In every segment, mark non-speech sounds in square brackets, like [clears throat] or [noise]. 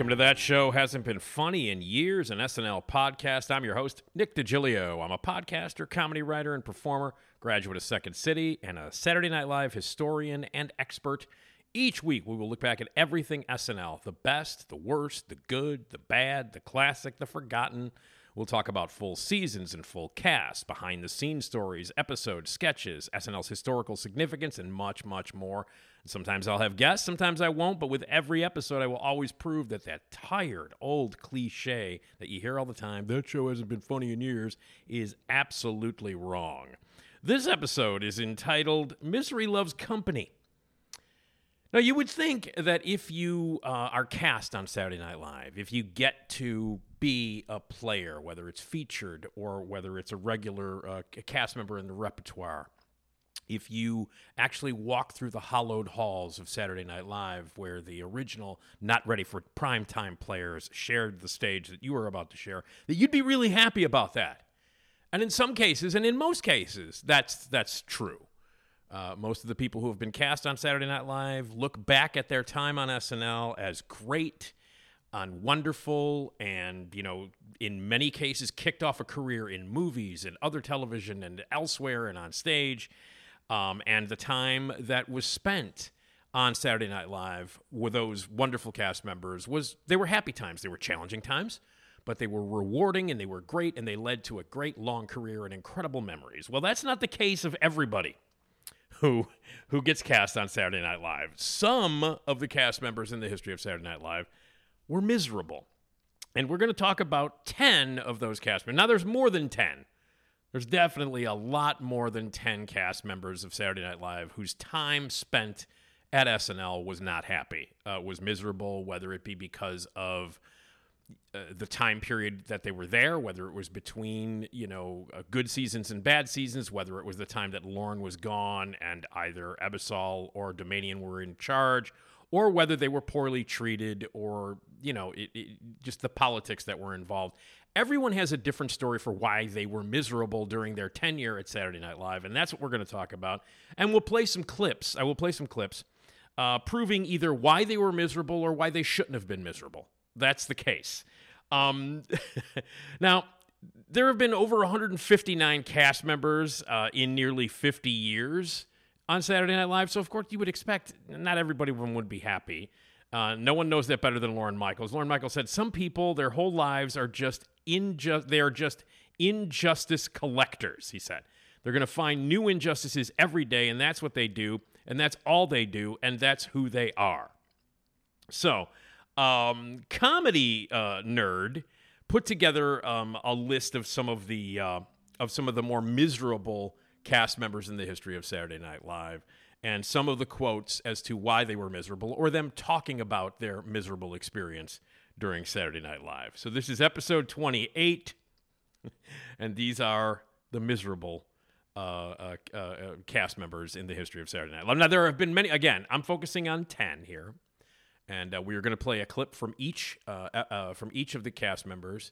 Welcome to That Show Hasn't Been Funny in Years, an SNL podcast. I'm your host, Nick DiGilio. I'm a podcaster, comedy writer, and performer, graduate of Second City, and a Saturday Night Live historian and expert. Each week, we will look back at everything SNL the best, the worst, the good, the bad, the classic, the forgotten. We'll talk about full seasons and full casts, behind the scenes stories, episodes, sketches, SNL's historical significance, and much, much more. Sometimes I'll have guests, sometimes I won't, but with every episode, I will always prove that that tired old cliche that you hear all the time, that show hasn't been funny in years, is absolutely wrong. This episode is entitled Misery Loves Company. Now, you would think that if you uh, are cast on Saturday Night Live, if you get to be a player, whether it's featured or whether it's a regular uh, cast member in the repertoire, if you actually walk through the hollowed halls of Saturday Night Live, where the original, not ready for primetime players shared the stage that you were about to share, that you'd be really happy about that. And in some cases, and in most cases, that's that's true. Uh, most of the people who have been cast on Saturday Night Live look back at their time on SNL as great and wonderful, and you know, in many cases, kicked off a career in movies and other television and elsewhere and on stage. Um, and the time that was spent on Saturday Night Live with those wonderful cast members was they were happy times. They were challenging times, but they were rewarding and they were great, and they led to a great long career and incredible memories. Well, that's not the case of everybody who who gets cast on Saturday Night Live. Some of the cast members in the history of Saturday Night Live were miserable. And we're going to talk about 10 of those cast members. Now there's more than 10. There's definitely a lot more than 10 cast members of Saturday Night Live whose time spent at SNL was not happy, uh, was miserable, whether it be because of uh, the time period that they were there, whether it was between you know uh, good seasons and bad seasons, whether it was the time that Lorne was gone and either Ebersol or Doumanian were in charge, or whether they were poorly treated, or you know it, it, just the politics that were involved. Everyone has a different story for why they were miserable during their tenure at Saturday Night Live, and that's what we're going to talk about. And we'll play some clips. I will play some clips uh, proving either why they were miserable or why they shouldn't have been miserable. That's the case. Um, [laughs] now, there have been over 159 cast members uh, in nearly 50 years on Saturday Night Live. So, of course, you would expect not everybody would be happy. Uh, no one knows that better than Lorne Michaels. Lorne Michaels said some people, their whole lives are just injust. They are just injustice collectors. He said they're going to find new injustices every day, and that's what they do, and that's all they do, and that's who they are. So, um, comedy uh, nerd put together um, a list of some of the uh, of some of the more miserable cast members in the history of Saturday Night Live, and some of the quotes as to why they were miserable, or them talking about their miserable experience during Saturday Night Live. So this is episode twenty eight, [laughs] and these are the miserable. Uh, uh, uh, cast members in the history of Saturday Night Live. Now, there have been many. Again, I'm focusing on 10 here and uh, we are going to play a clip from each uh, uh, from each of the cast members,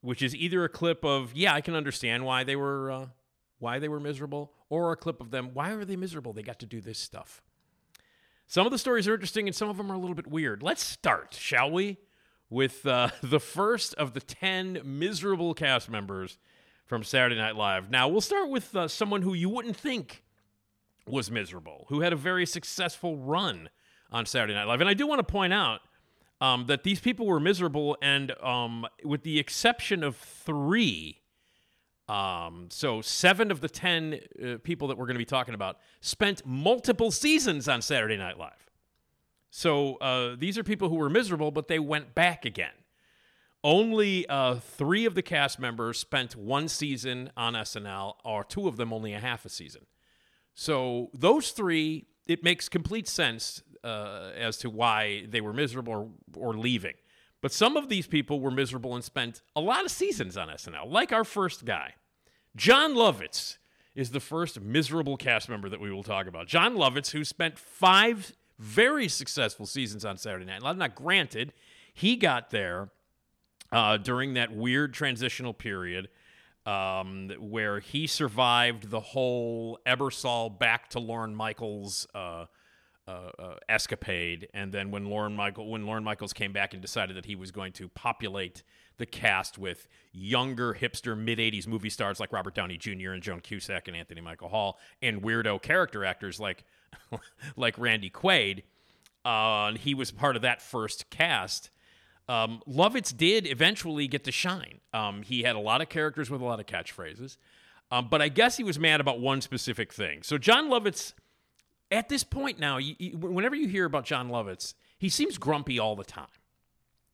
which is either a clip of yeah, I can understand why they were uh, why they were miserable, or a clip of them why are they miserable? They got to do this stuff. Some of the stories are interesting, and some of them are a little bit weird. Let's start, shall we, with uh, [laughs] the first of the ten miserable cast members from Saturday Night Live. Now we'll start with uh, someone who you wouldn't think was miserable, who had a very successful run on Saturday Night Live. And I do want to point out um, that these people were miserable, and um, with the exception of three, Um, so seven of the ten uh, people that we're going to be talking about spent multiple seasons on Saturday Night Live. So uh, these are people who were miserable, but they went back again. Only uh, three of the cast members spent one season on SNL, or two of them only a half a season. So those three, it makes complete sense uh, as to why they were miserable or, or leaving. But some of these people were miserable and spent a lot of seasons on SNL, like our first guy. Jon Lovitz is the first miserable cast member that we will talk about. Jon Lovitz, who spent five very successful seasons on Saturday Night Live. Now, granted, he got there uh, during that weird transitional period um, where he survived the whole Ebersol back to Lorne Michaels uh, uh, uh, escapade, and then when Lorne Michael when Lorne Michaels came back and decided that he was going to populate the cast with younger hipster mid '80s movie stars like Robert Downey Jr. and Joan Cusack and Anthony Michael Hall, and weirdo character actors like [laughs] like Randy Quaid, uh, and he was part of that first cast. Um, Lovitz did eventually get to shine. Um, he had a lot of characters with a lot of catchphrases, um, but I guess he was mad about one specific thing. So Jon Lovitz, at this point now, you, you, whenever you hear about Jon Lovitz, he seems grumpy all the time.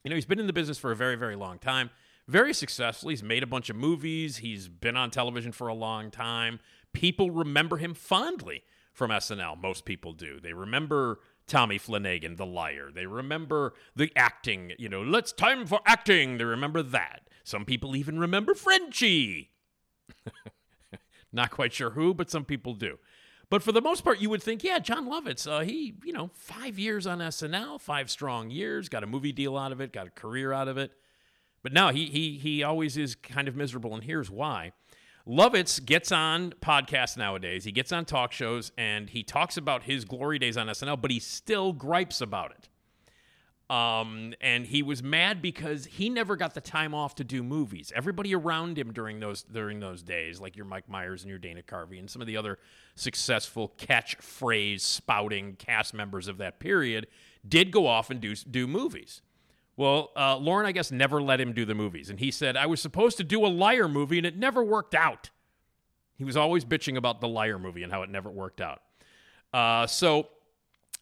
You know, he's been in the business for a very, very long time, very successful. He's made a bunch of movies. He's been on television for a long time. People remember him fondly from SNL. Most people do. They remember Tommy Flanagan, the liar. They remember the acting, you know, let's time for acting. They remember that. Some people even remember Frenchie. [laughs] Not quite sure who, but some people do. But for the most part, you would think, yeah, Jon Lovitz, uh, he, you know, five years on SNL, five strong years, got a movie deal out of it, got a career out of it. But no, he he he always is kind of miserable, and here's why. Lovitz gets on podcasts nowadays. He gets on talk shows and he talks about his glory days on SNL, but he still gripes about it. Um, and he was mad because he never got the time off to do movies. Everybody around him during those during those days, like your Mike Myers and your Dana Carvey and some of the other successful catchphrase spouting cast members of that period, did go off and do do movies. Well, uh, Lorne, I guess, never let him do the movies. And he said, I was supposed to do a liar movie and it never worked out. He was always bitching about the liar movie and how it never worked out. Uh, so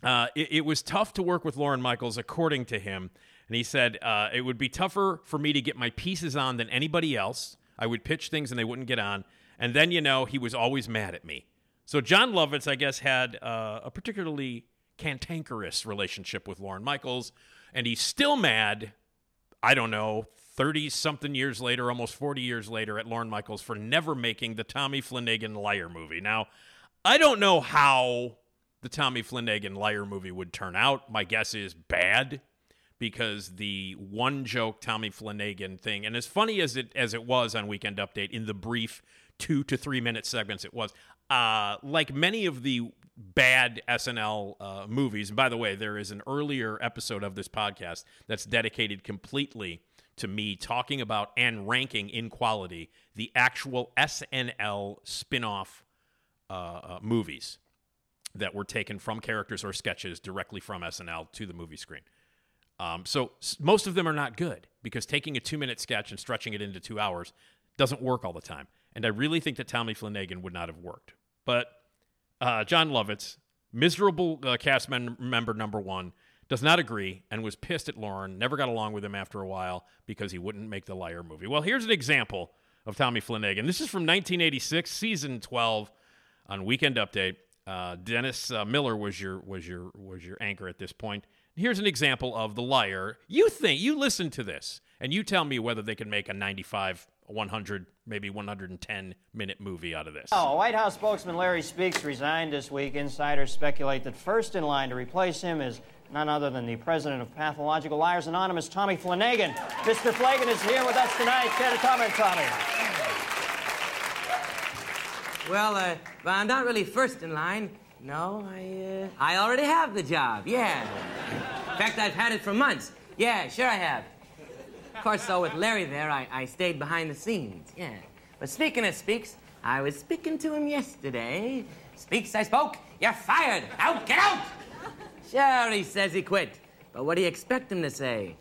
uh, it, it, was tough to work with Lorne Michaels, according to him. And he said, uh, it would be tougher for me to get my pieces on than anybody else. I would pitch things and they wouldn't get on. And then, you know, he was always mad at me. So Jon Lovitz, I guess, had uh, a particularly cantankerous relationship with Lorne Michaels and he's still mad. I don't know, 30 something years later, almost 40 years later, at Lauren Michaels for never making the Tommy Flanagan liar movie. Now, I don't know how the Tommy Flanagan liar movie would turn out. My guess is bad because the one joke Tommy Flanagan thing, and as funny as it as it was on Weekend Update in the brief two to three minute segments it was, uh, like many of the bad SNL uh, movies. And by the way, there is an earlier episode of this podcast that's dedicated completely to me talking about and ranking in quality the actual SNL spin off uh, uh, movies that were taken from characters or sketches directly from SNL to the movie screen. Um, so most of them are not good because taking a two minute sketch and stretching it into two hours doesn't work all the time. And I really think that Tommy Flanagan would not have worked. But uh, Jon Lovitz, miserable uh, cast men- member number one, does not agree and was pissed at Lorne, never got along with him after a while because he wouldn't make the Liar movie. Well, here's an example of Tommy Flanagan. This is from 1986, season 12 on Weekend Update. Uh, Dennis uh, Miller was your was your was your anchor at this point. Here's an example of the liar. You think you listen to this and you tell me whether they can make a 95 100, maybe 110 minute movie out of this. Oh, White House spokesman Larry Speakes resigned this week. Insiders speculate that first in line to replace him is none other than the president of Pathological Liars Anonymous, Tommy Flanagan. Mr. Flanagan is here with us tonight. Care to comment, Tommy? Well, uh, well, I'm not really first in line. No, I, uh, I already have the job. Yeah. In fact, I've had it for months. Yeah, sure I have. Of course, so with Larry there, I, I stayed behind the scenes, yeah. But speaking of Speaks, I was speaking to him yesterday. Speaks, I spoke. You're fired. Out, get out! Sure, he says he quit. But what do you expect him to say?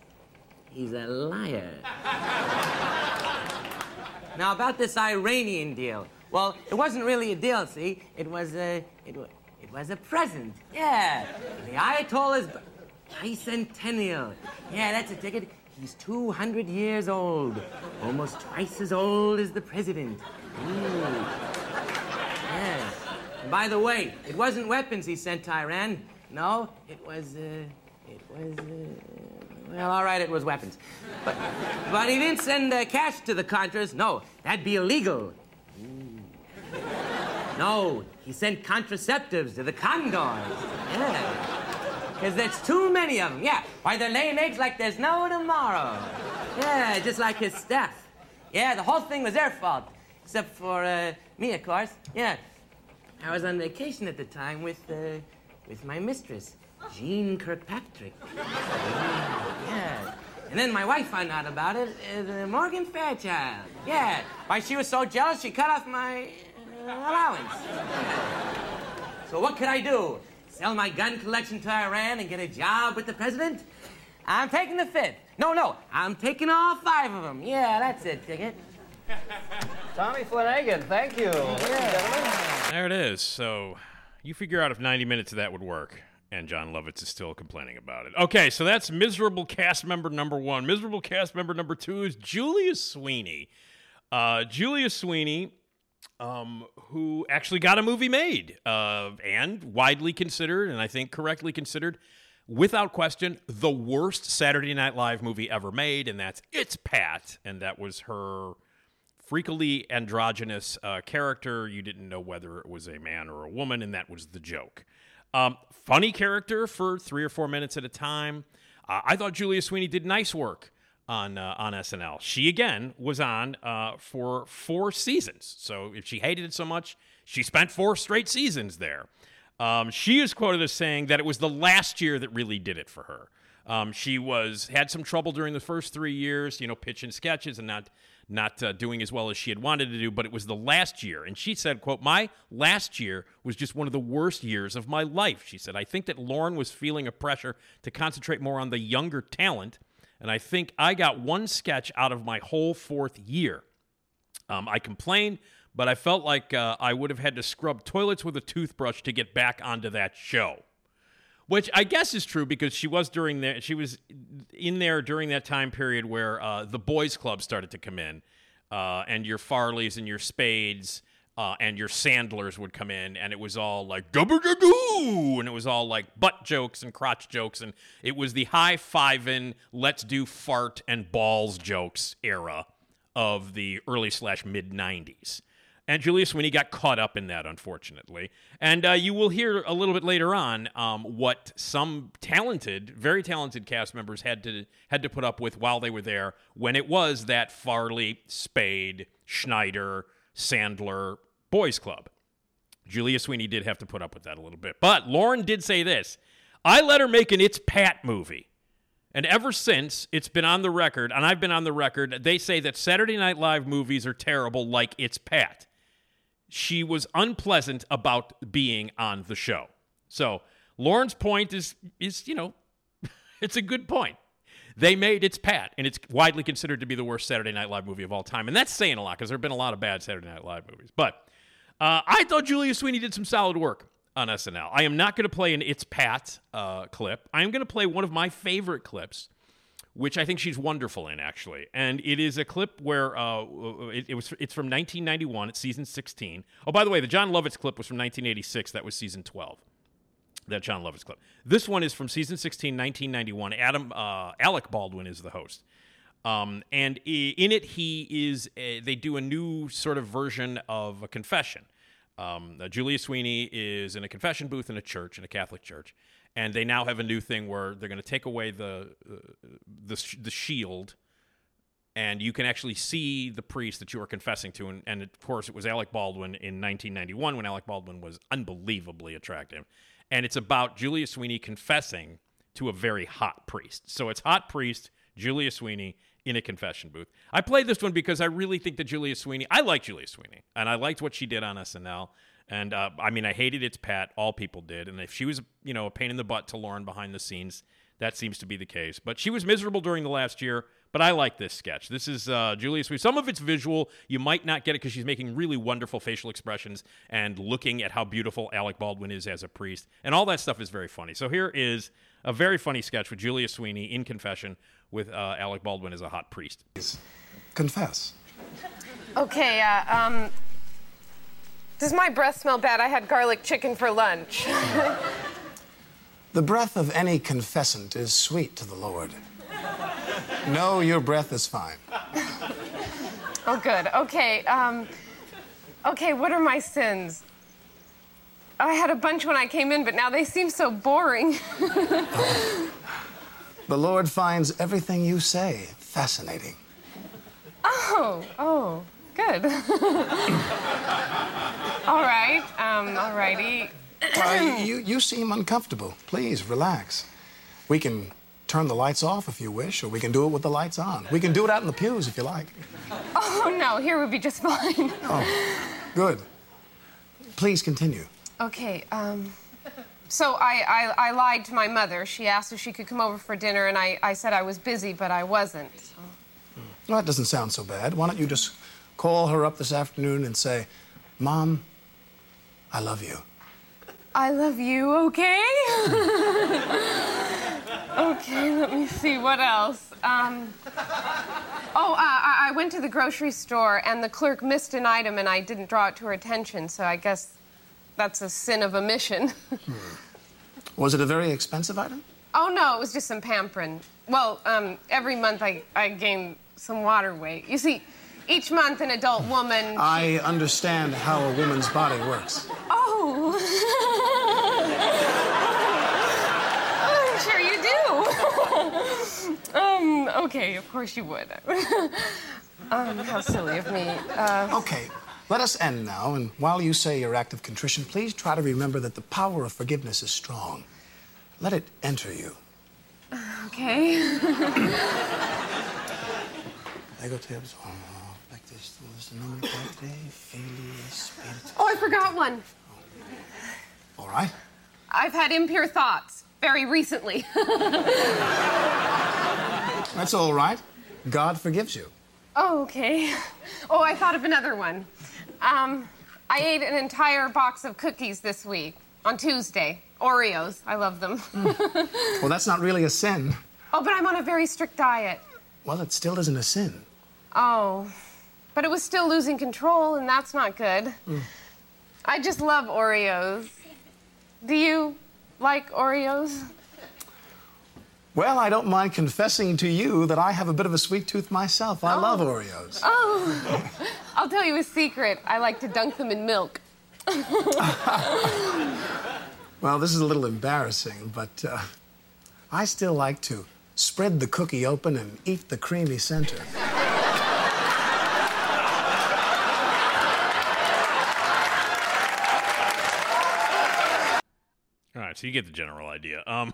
He's a liar. [laughs] Now, about this Iranian deal. Well, it wasn't really a deal, see? It was a. It was, it was a present. Yeah. The Ayatollah's bicentennial. Yeah, that's a ticket. He's 200 years old. Almost twice as old as the president. Ooh. Yes. And by the way, it wasn't weapons he sent to Iran. No, it was, uh, it was, uh, well, all right, it was weapons. But, but he didn't send uh, cash to the Contras. No, that'd be illegal. No, he sent contraceptives to the Condors. Yeah. Because there's too many of them. Yeah. Why, they're laying eggs like there's no tomorrow. Yeah, just like his staff. Yeah, the whole thing was their fault. Except for uh, me, of course. Yeah. I was on vacation at the time with, uh, with my mistress, Jeane Kirkpatrick. yeah. And then my wife found out about it, uh, Morgan Fairchild. Yeah. Why, she was so jealous, she cut off my allowance. So what could I do? Sell my gun collection to Iran and get a job with the president? I'm taking the fifth. No, no, I'm taking all five of them. Yeah, that's it, ticket. Tommy Flanagan, thank you. Yeah. There it is. So you figure out if 90 minutes of that would work. And Jon Lovitz is still complaining about it. Okay, so that's miserable cast member number one. Miserable cast member number two is Julia Sweeney. Uh, Julia Sweeney um, who actually got a movie made uh, and widely considered, and I think correctly considered, without question, the worst Saturday Night Live movie ever made, and that's It's Pat. And that was her freakily androgynous uh, character. You didn't know whether it was a man or a woman, and that was the joke. Um, funny character for three or four minutes at a time. Uh, I thought Julia Sweeney did nice work on uh, on SNL. She again was on uh, for four seasons. So if she hated it so much, she spent four straight seasons there. Um, she is quoted as saying that it was the last year that really did it for her. Um, she was had some trouble during the first three years, you know, pitching sketches and not not uh, doing as well as she had wanted to do. But it was the last year, and she said, "quote My last year was just one of the worst years of my life." She said, "I think that Lorne was feeling a pressure to concentrate more on the younger talent." And I think I got one sketch out of my whole fourth year. Um, I complained, but I felt like uh, I would have had to scrub toilets with a toothbrush to get back onto that show. Which I guess is true because she was during there. She was in there during that time period where uh, the boys' club started to come in, uh, and your Farleys and your Spades uh, and your Sandlers would come in, and it was all like double doo, and it was all like butt jokes and crotch jokes, and it was the high fiving, let's do fart and balls jokes era of the early slash mid '90s. And Julia Sweeney got caught up in that, unfortunately. And uh, you will hear a little bit later on um, what some talented, very talented cast members had to had to put up with while they were there. When it was that Farley, Spade, Schneider, Sandler boys club. Julia Sweeney did have to put up with that a little bit. But Lorne did say this I let her make an It's Pat movie. And ever since, it's been on the record, and I've been on the record, they say that Saturday Night Live movies are terrible, like It's Pat. She was unpleasant about being on the show. So Lorne's point is, is you know, [laughs] it's a good point. They made It's Pat, and it's widely considered to be the worst Saturday Night Live movie of all time. And that's saying a lot because there have been a lot of bad Saturday Night Live movies. But uh, I thought Julia Sweeney did some solid work on SNL. I am not going to play an It's Pat uh, clip. I am going to play one of my favorite clips, which I think she's wonderful in, actually. And it is a clip where uh, it, it, was it's from 1991. It's season 16. Oh, by the way, the Jon Lovitz clip was from 1986. That was season 12. That Jon Lovitz clip. This one is from season 16, 1991. Adam uh, Alec Baldwin is the host. Um, and in it, he is. A, they do a new sort of version of a confession. Um, uh, Julia Sweeney is in a confession booth in a church, in a Catholic church, and they now have a new thing where they're going to take away the uh, the the shield, and you can actually see the priest that you are confessing to. And, and of course, it was Alec Baldwin in 1991 when Alec Baldwin was unbelievably attractive, and it's about Julia Sweeney confessing to a very hot priest. So it's hot priest Julia Sweeney in a confession booth. I played this one because I really think that Julia Sweeney, I like Julia Sweeney, and I liked what she did on SNL. And uh, I mean, I hated it's Pat. All people did. And if she was, you know, a pain in the butt to Lorne behind the scenes, that seems to be the case. But she was miserable during the last year. But I like this sketch. This is uh, Julia Sweeney. Some of it's visual. You might not get it because she's making really wonderful facial expressions and looking at how beautiful Alec Baldwin is as a priest. And all that stuff is very funny. So here is a very funny sketch with Julia Sweeney in confession with uh, Alec Baldwin as a hot priest. Confess. Okay, uh, um, does my breath smell bad? I had garlic chicken for lunch. The breath of any confessant is sweet to the Lord. No, your breath is fine. oh, good. Okay, um, okay, what are my sins? I had a bunch when I came in, but now they seem so boring. [laughs] The Lord finds everything you say fascinating. oh, oh, good. [laughs] all right, um, all righty. Uh, you, you seem uncomfortable. Please, relax. We can turn the lights off if you wish, or we can do it with the lights on. We can do it out in the pews if you like. Oh, no, here would be just [laughs] fine. Oh, good. Please continue. Okay, um, so I, I, I lied to my mother. She asked if she could come over for dinner, and I, I said I was busy, but I wasn't. So. Well, that doesn't sound so bad. Why don't you just call her up this afternoon and say, Mom, I love you. I love you, okay? [laughs] okay, let me see, what else? Um, oh, uh, I, I went to the grocery store and the clerk missed an item and I didn't draw it to her attention, so I guess that's a sin of omission. [laughs] Was it a very expensive item? Oh, no, it was just some pampering. Well, um, every month I, I gain some water weight. You see, each month an adult woman. I understand how a woman's body works. Oh. I'm [laughs] sure you do. [laughs] um, okay, of course you would. um, how silly of me. Uh, Okay, let us end now, and while you say your act of contrition, please try to remember that the power of forgiveness is strong. Let it enter you. okay. [laughs] Ego tips. Oh, like this. was the nome Patri, Filii, Spiritus. Oh, I forgot one. All right. I've had impure thoughts very recently. [laughs] That's all right. God forgives you. Oh, okay. Oh, I thought of another one. Um, I ate an entire box of cookies this week on Tuesday. Oreos. I love them. [laughs] Well, that's not really a sin. oh, but I'm on a very strict diet. Well, it still isn't a sin. Oh, but it was still losing control, and that's not good. I just love Oreos. Do you like Oreos? Well, I don't mind confessing to you that I have a bit of a sweet tooth myself. I love Oreos. Oh, [laughs] I'll tell you a secret. I like to dunk them in milk. [laughs] Well, this is a little embarrassing, but uh, I still like to spread the cookie open and eat the creamy center. You get the general idea. Um,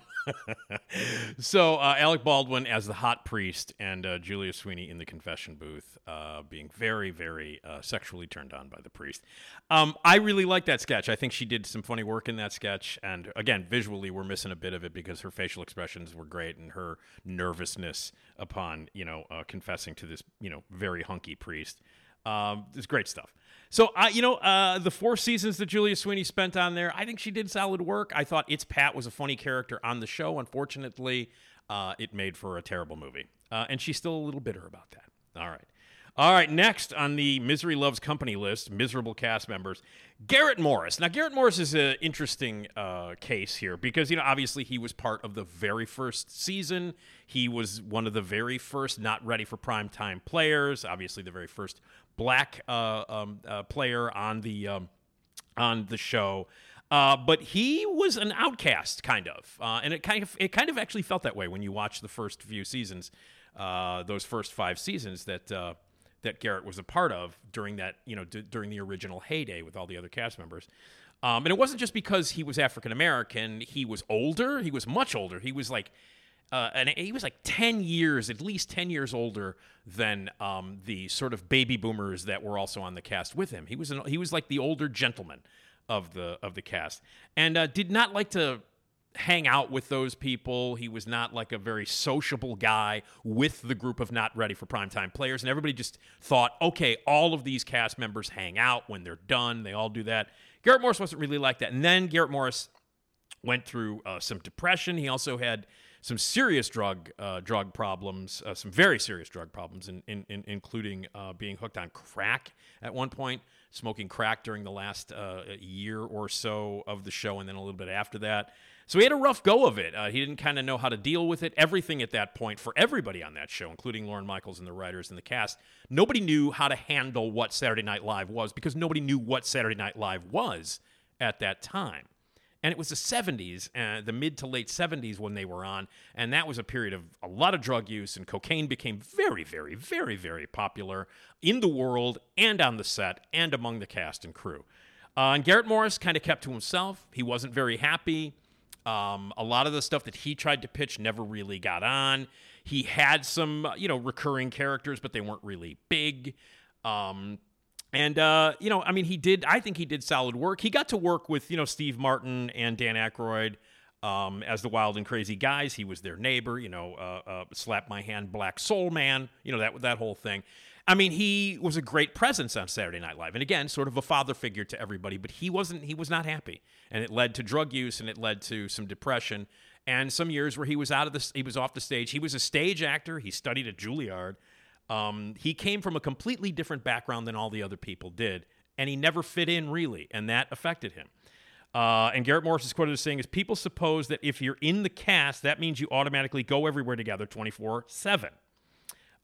[laughs] so uh, Alec Baldwin as the hot priest and uh, Julia Sweeney in the confession booth, uh, being very, very uh, sexually turned on by the priest. Um, I really like that sketch. I think she did some funny work in that sketch, and again, visually, we're missing a bit of it because her facial expressions were great and her nervousness upon you know uh, confessing to this you know very hunky priest. Um, it's great stuff. So I, you know, uh, the four seasons that Julia Sweeney spent on there, I think she did solid work. I thought It's Pat was a funny character on the show. Unfortunately, uh, it made for a terrible movie, uh, and she's still a little bitter about that. All right. All right, next on the Misery Loves Company list, miserable cast members, Garrett Morris. Now, Garrett Morris is an interesting uh, case here because, you know, obviously he was part of the very first season. He was one of the very first not ready for prime time players, obviously the very first black uh, um, uh, player on the um, on the show. Uh, but he was an outcast, kind of, uh, and it kind of it kind of actually felt that way when you watch the first few seasons, uh, those first five seasons that uh, that Garrett was a part of during that you know d- during the original heyday with all the other cast members. Um, and it wasn't just because he was African American; he was older. He was much older. He was like uh, and he was like 10 years, at least 10 years older than um, the sort of baby boomers that were also on the cast with him. He was an, he was like the older gentleman of the of the cast, and uh, did not like to hang out with those people. He was not like a very sociable guy with the group of not ready for primetime players. And everybody just thought, okay, all of these cast members hang out when they're done. They all do that. Garrett Morris wasn't really like that. And then Garrett Morris went through uh, some depression. He also had some serious drug uh, drug problems, uh, some very serious drug problems, in, in, in including uh, being hooked on crack at one point, smoking crack during the last uh, year or so of the show, and then a little bit after that. So he had a rough go of it. Uh, he didn't kind of know how to deal with it. Everything at that point for everybody on that show, including Lorne Michaels and the writers and the cast, nobody knew how to handle what Saturday Night Live was because nobody knew what Saturday Night Live was at that time. And it was the 70s, uh, the mid to late 70s when they were on. And that was a period of a lot of drug use, and cocaine became very, very, very, very popular in the world and on the set and among the cast and crew. Uh, and Garrett Morris kind of kept to himself. He wasn't very happy. Um, a lot of the stuff that he tried to pitch never really got on. He had some, you know, recurring characters, but they weren't really big. Um, and uh, you know, I mean, he did. I think he did solid work. He got to work with you know Steve Martin and Dan Aykroyd um, as the Wild and Crazy Guys. He was their neighbor. You know, uh, uh, slap my hand, Black Soul Man. You know that that whole thing. I mean, he was a great presence on Saturday Night Live, and again, sort of a father figure to everybody. But he wasn't. He was not happy, and it led to drug use, and it led to some depression, and some years where he was out of the. He was off the stage. He was a stage actor. He studied at Juilliard. Um, he came from a completely different background than all the other people did, and he never fit in really, and that affected him. Uh, and Garrett Morris is quoted as saying, "Is people suppose that if you're in the cast, that means you automatically go everywhere together 24 7."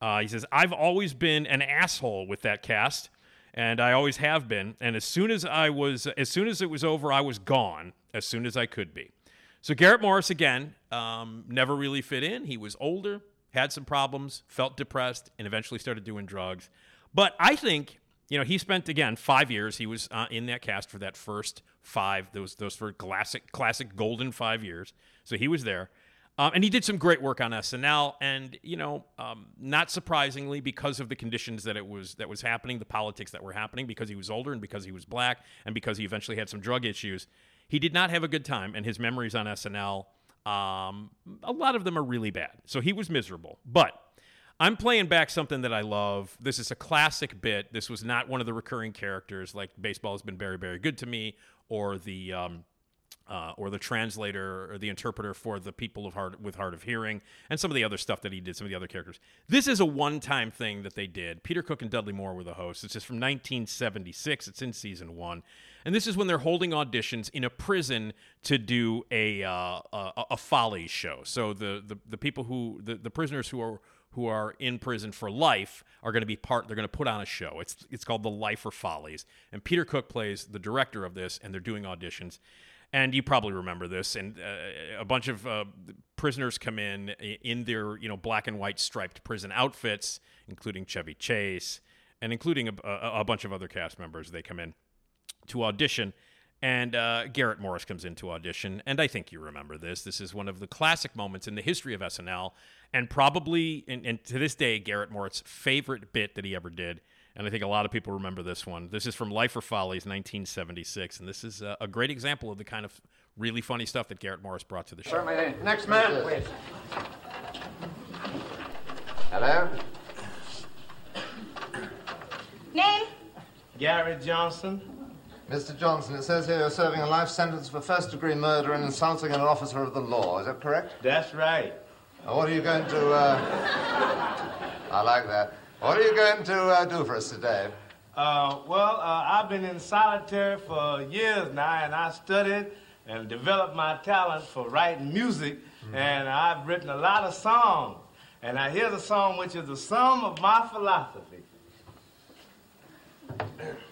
Uh, he says, I've always been an asshole with that cast, and I always have been. And as soon as I was, as soon as it was over, I was gone as soon as I could be. So Garrett Morris again um, never really fit in. He was older, had some problems, felt depressed, and eventually started doing drugs. But I think you know he spent again five years. He was uh, in that cast for that first five those those for classic classic golden five years. So he was there. Um, and he did some great work on SNL, and you know, um, not surprisingly, because of the conditions that it was that was happening, the politics that were happening, because he was older and because he was black, and because he eventually had some drug issues, he did not have a good time. And his memories on SNL, um, a lot of them are really bad. So he was miserable. But I'm playing back something that I love. This is a classic bit. This was not one of the recurring characters, like baseball has been very, very good to me, or the um, uh, or the translator or the interpreter for the people of hard with hard of hearing, and some of the other stuff that he did, some of the other characters. This is a one-time thing that they did. Peter Cook and Dudley Moore were the hosts. It's just from 1976. It's in season one, and this is when they're holding auditions in a prison to do a uh, a, a follies show. So the, the the people who the, the prisoners who are who are in prison for life are going to be part they're going to put on a show it's it's called the Lifer Follies and peter cook plays the director of this and they're doing auditions and you probably remember this. And uh, a bunch of uh, prisoners come in in their you know black and white striped prison outfits, including Chevy Chase and including a, a, a bunch of other cast members. They come in to audition. And uh, Garrett Morris comes in to audition, and I think you remember this. This is one of the classic moments in the history of SNL, and probably, and, and to this day, Garrett Morris' favorite bit that he ever did and I think a lot of people remember this one. This is from Lifer Follies, 1976, and this is a, a great example of the kind of really funny stuff that Garrett Morris brought to the show. Certainly. Next man, please. Hello? Name? Garrett Johnson. Mr. Johnson, it says here you're serving a life sentence for first degree murder and insulting an officer of the law. Is that correct? That's right. Now, what are you going to. Uh... [laughs] I like that. What are you going to uh, do for us today? Uh, well, uh, I've been in solitary for years now, and I studied and developed my talent for writing music, mm-hmm. and I've written a lot of songs. And I hear the song which is the sum of my philosophy. [clears throat]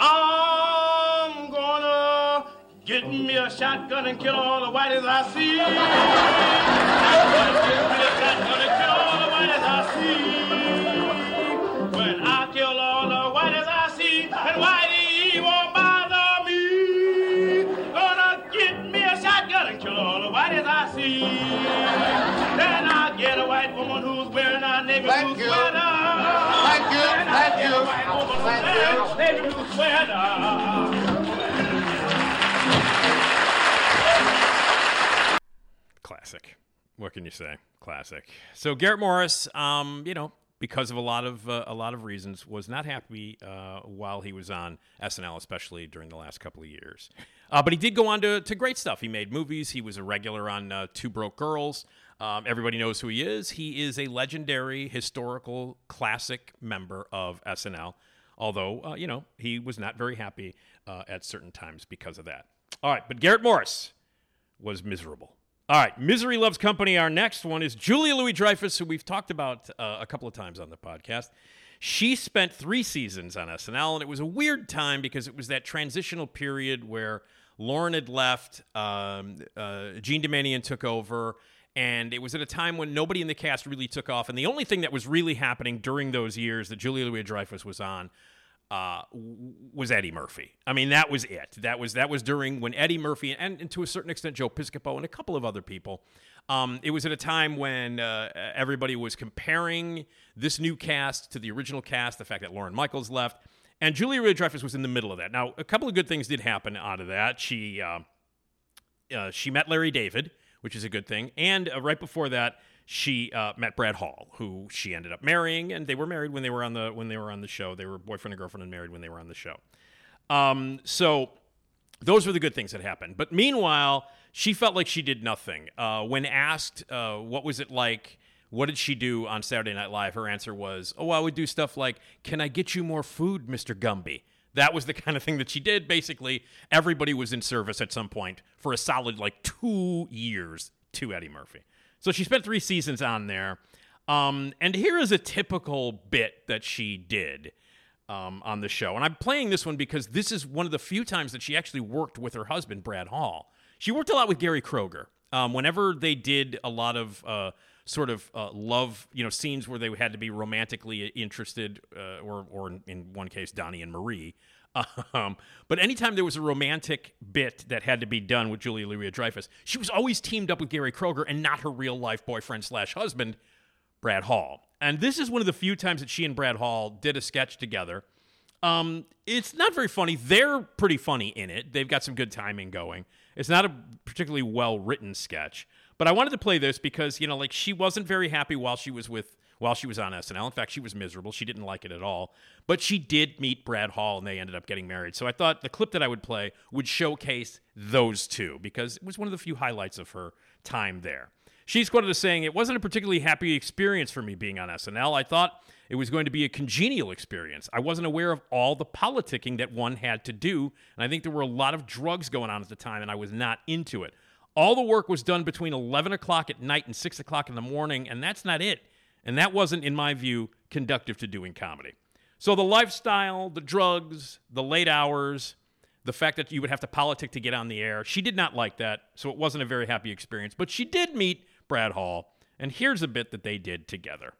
I'm gonna get me a shotgun and kill all the whiteys I see. When I kill all the whiteys I see, and whitey won't bother me. Gonna get me a shotgun and kill all the whiteys I see. Then I'll get a white woman who's wearing a navy Thank blue you. sweater. Classic. What can you say? Classic. So Garrett Morris, um, you know, because of a lot of uh, a lot of reasons, was not happy uh, while he was on SNL, especially during the last couple of years. Uh, but he did go on to, to great stuff. He made movies. He was a regular on uh, Two Broke Girls. Um, everybody knows who he is. He is a legendary historical classic member of SNL. Although, uh, you know, he was not very happy uh, at certain times because of that. All right, but Garrett Morris was miserable. All right, Misery Loves Company. Our next one is Julia Louis Dreyfus, who we've talked about uh, a couple of times on the podcast. She spent three seasons on SNL, and it was a weird time because it was that transitional period where Lorne had left, um, uh, Jean Doumanian took over, and it was at a time when nobody in the cast really took off. And the only thing that was really happening during those years that Julia Louis Dreyfus was on uh, was Eddie Murphy. I mean, that was it. That was that was during when Eddie Murphy and, and to a certain extent Joe Piscopo and a couple of other people. Um, it was at a time when uh, everybody was comparing this new cast to the original cast. The fact that Lorne Michaels left and Julia Louis Dreyfus was in the middle of that. Now, a couple of good things did happen out of that. She uh, uh, she met Larry David, which is a good thing, and uh, right before that, she uh, met Brad Hall, who she ended up marrying, and they were married when they were on the when they were on the show. They were boyfriend and girlfriend and married when they were on the show. Um, so those were the good things that happened. But meanwhile, she felt like she did nothing. Uh, when asked uh, what was it like what did she do on Saturday Night Live? Her answer was, Oh, I would do stuff like, Can I get you more food, Mr. Gumby? That was the kind of thing that she did. Basically, everybody was in service at some point for a solid like two years to Eddie Murphy. So she spent three seasons on there. Um, and here is a typical bit that she did um, on the show. And I'm playing this one because this is one of the few times that she actually worked with her husband, Brad Hall. She worked a lot with Gary Kroeger. Um, whenever they did a lot of uh, sort of uh, love, you know, scenes where they had to be romantically interested, uh, or or in one case, Donnie and Marie. [laughs] Um, but anytime there was a romantic bit that had to be done with Julia Louis Dreyfus, she was always teamed up with Gary Kroeger and not her real life boyfriend slash husband, Brad Hall. And this is one of the few times that she and Brad Hall did a sketch together. Um, it's not very funny. They're pretty funny in it. They've got some good timing going. It's not a particularly well written sketch, but I wanted to play this because, you know, like she wasn't very happy while she was with while she was on SNL. In fact, she was miserable. She didn't like it at all. But she did meet Brad Hall and they ended up getting married. So I thought the clip that I would play would showcase those two because it was one of the few highlights of her time there. She's quoted as saying, It wasn't a particularly happy experience for me being on SNL. I thought it was going to be a congenial experience. I wasn't aware of all the politicking that one had to do. And I think there were a lot of drugs going on at the time, and I was not into it. All the work was done between 11 o'clock at night and 6 o'clock in the morning, and that's not it. And that wasn't, in my view, conductive to doing comedy. So the lifestyle, the drugs, the late hours, the fact that you would have to politic to get on the air, she did not like that. So it wasn't a very happy experience. But she did meet Brad Hall, and here's a bit that they did together.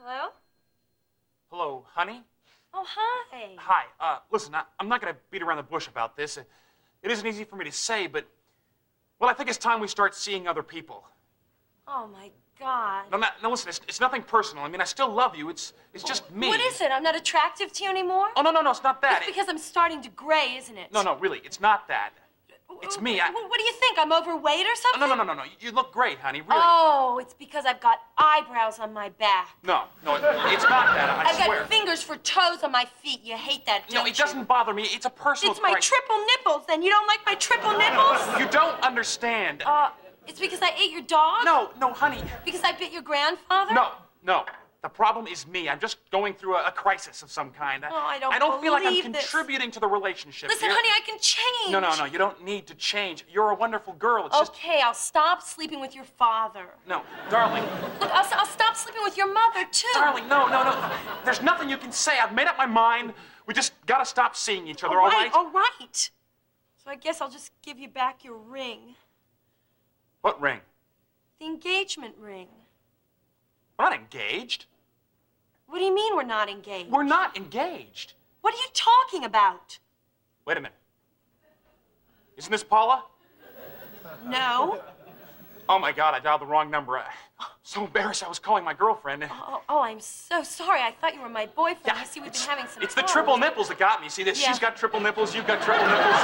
Hello? Hello, honey. Oh, hi. Hi. Uh, listen, I, I'm not going to beat around the bush about this. It, it isn't easy for me to say, but well, I think it's time we start seeing other people. Oh, my God. No, no, no, listen, it's, it's nothing personal. I mean, I still love you. It's it's just me. What is it? I'm not attractive to you anymore? Oh no, no, no, it's not that. It's because I'm starting to gray, isn't it? No, no, really, it's not that. It's me. I... What, do you think? I'm overweight or something? No, no, no, no, no. You look great, honey. Really. Oh, it's because I've got eyebrows on my back. No, no, it, it's not that. I have swear. got fingers for toes on my feet. You hate that, don't No, it doesn't bother me. It's a personal. It's my triple nipples. Then you don't like my triple nipples? You don't understand. Uh, it's because I ate your dog? No, no, honey. Because I bit your grandfather? No, no. The problem is me. I'm just going through a, a crisis of some kind. Oh, I don't I don't feel like I'm this. contributing to the relationship. Listen, here. honey, I can change. No, no, no. You don't need to change. You're a wonderful girl. It's just Okay, I'll stop sleeping with your father. no, darling. Look, I'll, I'll stop sleeping with your mother, too. Darling, no, no, no. There's nothing you can say. I've made up my mind. We just gotta stop seeing each other, all right? all right. So I guess I'll just give you back your ring. What ring? The engagement ring. We're not engaged. What do you mean we're not engaged? We're not engaged. What are you talking about? Wait a minute. Isn't this Paula? No. Oh my God, I dialed the wrong number. I- so embarrassed I was calling my girlfriend. Oh, oh, oh, I'm so sorry. I thought you were my boyfriend. you see, we've been having some. It's the triple nipples that got me. See this? Yeah. She's got triple nipples. You've got triple nipples. [laughs]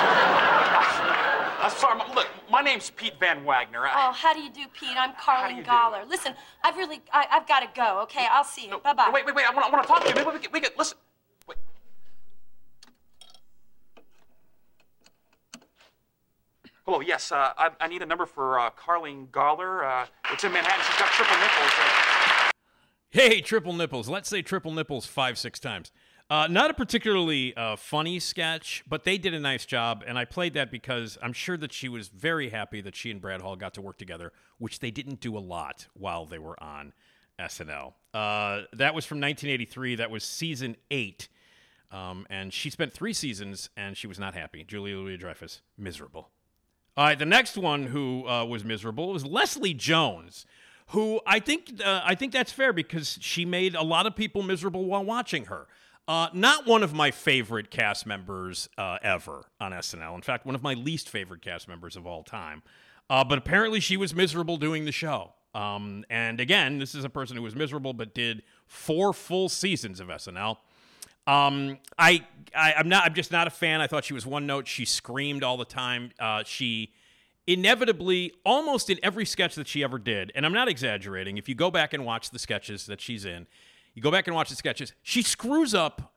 I'm sorry. my- Look, my name's Pete Van Wagner. I- Oh, how do you do, Pete? I'm Carlin do? Goller. Listen, I've really, I, I've got to go. Okay, I'll see you. Bye bye. Wait, wait, wait. I want, I want to talk to you. Maybe we could, we could listen. Hello. Yes. Uh, I, I need a number for uh, Carlene Goller. Uh, it's in Manhattan. She's got triple nipples. Uh, Hey, triple nipples. Let's say triple nipples five, six times. Uh, not a particularly uh, funny sketch, but they did a nice job, and I played that because I'm sure that she was very happy that she and Brad Hall got to work together, which they didn't do a lot while they were on SNL. That was from 1983. That was season eight, um, and she spent three seasons, and she was not happy. Julia Louis-Dreyfus, miserable. All right, the next one who uh, was miserable was Leslie Jones, who I think uh, I think that's fair because she made a lot of people miserable while watching her. Uh, not one of my favorite cast members uh, ever on SNL. In fact, one of my least favorite cast members of all time. Uh, but apparently, she was miserable doing the show. Um, and again, this is a person who was miserable but did four full seasons of SNL. Um, I, I I'm not I'm just not a fan. I thought she was one note. She screamed all the time. Uh, she inevitably almost in every sketch that she ever did, and I'm not exaggerating. If you go back and watch the sketches that she's in, you go back and watch the sketches, she screws up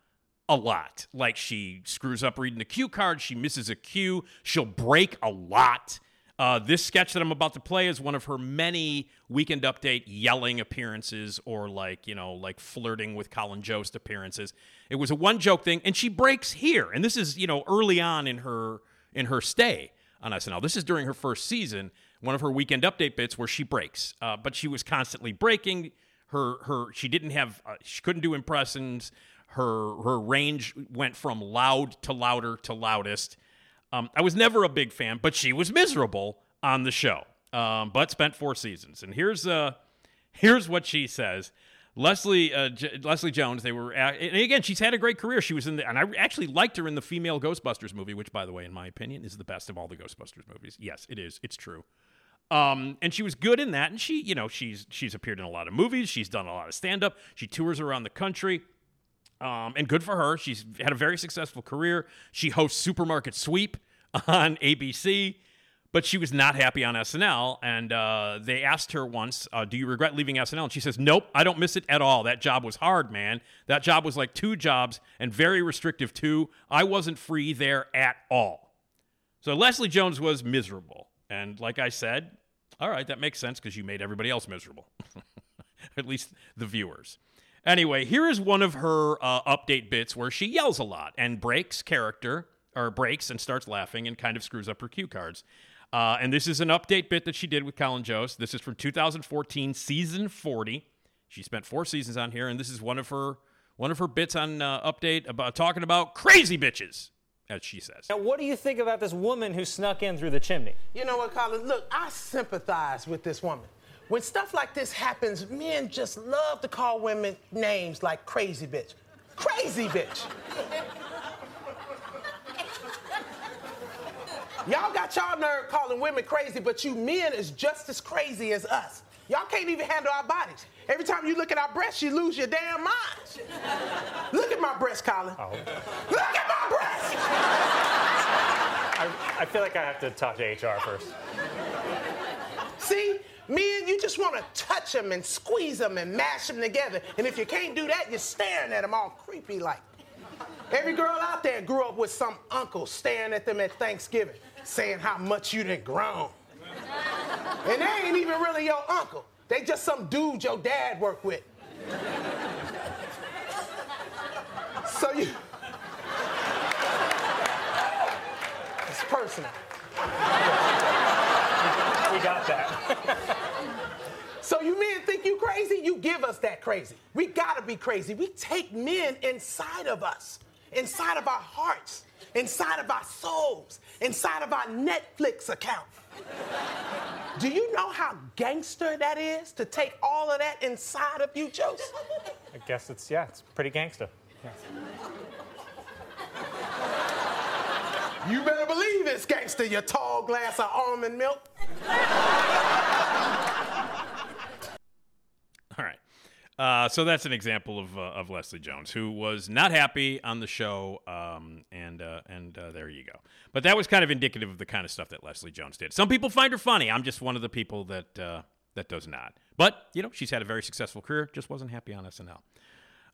a lot. Like she screws up reading the cue card, she misses a cue, she'll break a lot. Uh, this sketch that I'm about to play is one of her many Weekend Update yelling appearances or like, you know, like flirting with Colin Jost appearances. It was a one joke thing, and she breaks here. And this is, you know, early on in her in her stay on SNL. This is during her first season, one of her Weekend Update bits where she breaks. Uh, but she was constantly breaking. Her her she didn't have uh, she couldn't do impressions. Her her range went from loud to louder to loudest. Um, I was never a big fan, but she was miserable on the show. Um, but spent four seasons. And here's uh, [laughs] here's what she says. Leslie uh, J- Leslie Jones. They were at, and again. She's had a great career. She was in the and I actually liked her in the female Ghostbusters movie, which, by the way, in my opinion, is the best of all the Ghostbusters movies. Yes, it is. It's true. Um, and she was good in that. And she, you know, she's she's appeared in a lot of movies. She's done a lot of stand up. She tours around the country. Um, and good for her. She's had a very successful career. She hosts Supermarket Sweep [laughs] on ABC, but she was not happy on SNL. And uh, they asked her once, uh, Do you regret leaving SNL? And she says, Nope, I don't miss it at all. That job was hard, man. That job was like two jobs and very restrictive, too. I wasn't free there at all. So Leslie Jones was miserable. And like I said, all right, that makes sense because you made everybody else miserable, [laughs] at least the viewers. Anyway, here is one of her uh, update bits where she yells a lot and breaks character or breaks and starts laughing and kind of screws up her cue cards. Uh, and this is an update bit that she did with Colin Jost. This is from 2014, season 40. She spent four seasons on here, and this is one of her one of her bits on uh, update about talking about crazy bitches, as she says. Now, what do you think about this woman who snuck in through the chimney? You know what, Colin? Look, I sympathize with this woman. When stuff like this happens, men just love to call women names like crazy bitch. Crazy bitch. Y'all got y'all nerve calling women crazy, but you men is just as crazy as us. Y'all can't even handle our bodies. Every time you look at our breasts, you lose your damn mind. Look at my breasts, Colin. Oh. Look at my breasts! I, I feel like I have to talk to HR first. See, men, you just want to touch them and squeeze them and mash them together. And if you can't do that, you're staring at them all creepy like. Every girl out there grew up with some uncle staring at them at Thanksgiving, saying how much you done grown. And they ain't even really your uncle. They just some dude your dad worked with. So you. It's personal. We got that. So you men think you crazy? You give us that crazy. We gotta be crazy. We take men inside of us, inside of our hearts, inside of our souls, inside of our Netflix account. Do you know how gangster that is to take all of that inside of you, Joseph? I guess it's, yeah, it's pretty gangster. You better believe it's gangster, your tall glass of almond milk. Uh, so that's an example of, uh, of Leslie Jones, who was not happy on the show, um, and uh, and uh, there you go. But that was kind of indicative of the kind of stuff that Leslie Jones did. Some people find her funny. I'm just one of the people that uh, that does not. But you know, she's had a very successful career. Just wasn't happy on SNL.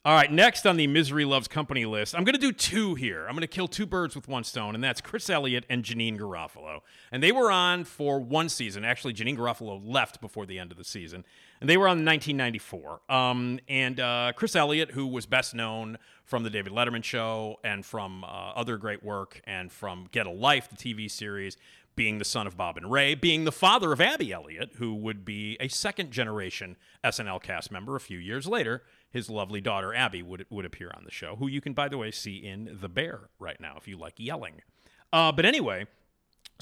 All right, next on the Misery Loves Company list, I'm going to do two here. I'm going to kill two birds with one stone, and that's Chris Elliott and Janeane Garofalo. And they were on for one season. Actually, Janeane Garofalo left before the end of the season, and they were on 1994. Um, and uh, Chris Elliott, who was best known from the David Letterman show and from uh, other great work and from Get a Life, the TV series, being the son of Bob and Ray, being the father of Abby Elliott, who would be a second generation SNL cast member a few years later. His lovely daughter Abby would would appear on the show, who you can, by the way, see in The Bear right now if you like yelling. Uh, but anyway,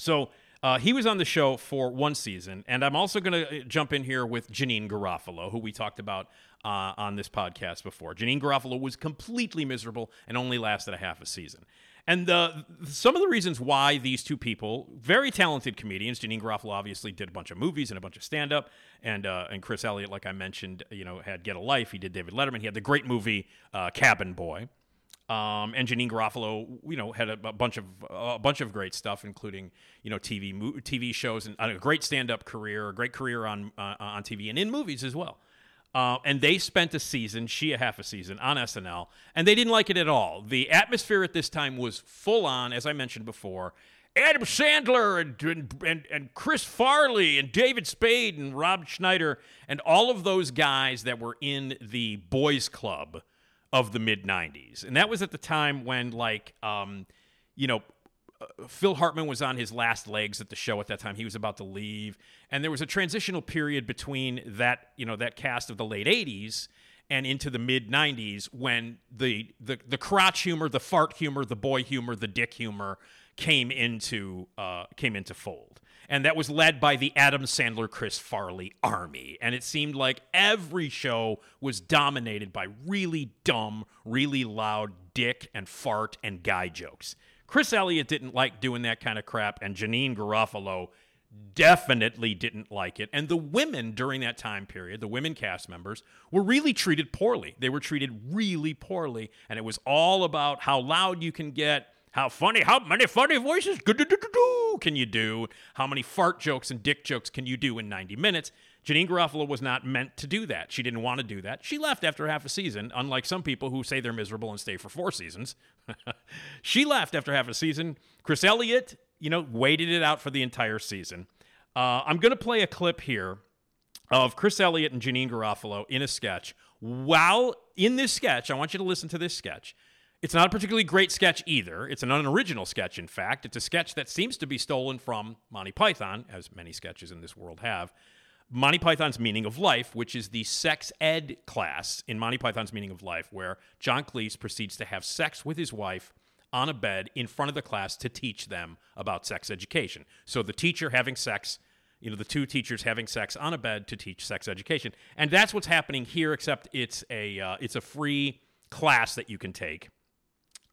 so uh, he was on the show for one season, and I'm also going to jump in here with Janeane Garofalo, who we talked about uh, on this podcast before. Janeane Garofalo was completely miserable and only lasted a half a season. And the, some of the reasons why these two people, very talented comedians, Janeane Garofalo obviously did a bunch of movies and a bunch of stand up, and uh, and Chris Elliott, like I mentioned, you know, had Get a Life. He did David Letterman. He had the great movie uh, Cabin Boy. Um, and Janeane Garofalo, you know, had a, a bunch of a bunch of great stuff, including you know TV TV shows and a great stand up career, a great career on uh, on TV and in movies as well. Uh, and they spent a season, she a half a season on SNL, and they didn't like it at all. The atmosphere at this time was full on, as I mentioned before. Adam Sandler and, and, and Chris Farley and David Spade and Rob Schneider and all of those guys that were in the boys club of the mid 90s. And that was at the time when, like, um, you know, uh, Phil Hartman was on his last legs at the show at that time. He was about to leave, and there was a transitional period between that you know that cast of the late '80s and into the mid '90s when the the the crotch humor, the fart humor, the boy humor, the dick humor came into uh, came into fold. And that was led by the Adam Sandler, Chris Farley army. And it seemed like every show was dominated by really dumb, really loud dick and fart and guy jokes. Chris Elliott didn't like doing that kind of crap, and Janeane Garofalo definitely didn't like it. And the women during that time period, the women cast members, were really treated poorly. They were treated really poorly, and it was all about how loud you can get. How funny, how many funny voices can you do? How many fart jokes and dick jokes can you do in 90 minutes? Janeane Garofalo was not meant to do that. She didn't want to do that. She left after half a season, unlike some people who say they're miserable and stay for four seasons. [laughs] she left after half a season. Chris Elliott, you know, waited it out for the entire season. Uh, I'm going to play a clip here of Chris Elliott and Janeane Garofalo in a sketch. While in this sketch, I want you to listen to this sketch. It's not a particularly great sketch either. It's an unoriginal sketch, in fact. It's a sketch that seems to be stolen from Monty Python, as many sketches in this world have. Monty Python's Meaning of Life, which is the sex ed class in Monty Python's Meaning of Life, where John Cleese proceeds to have sex with his wife on a bed in front of the class to teach them about sex education. So the teacher having sex, you know, the two teachers having sex on a bed to teach sex education, and that's what's happening here. Except it's a uh, it's a free class that you can take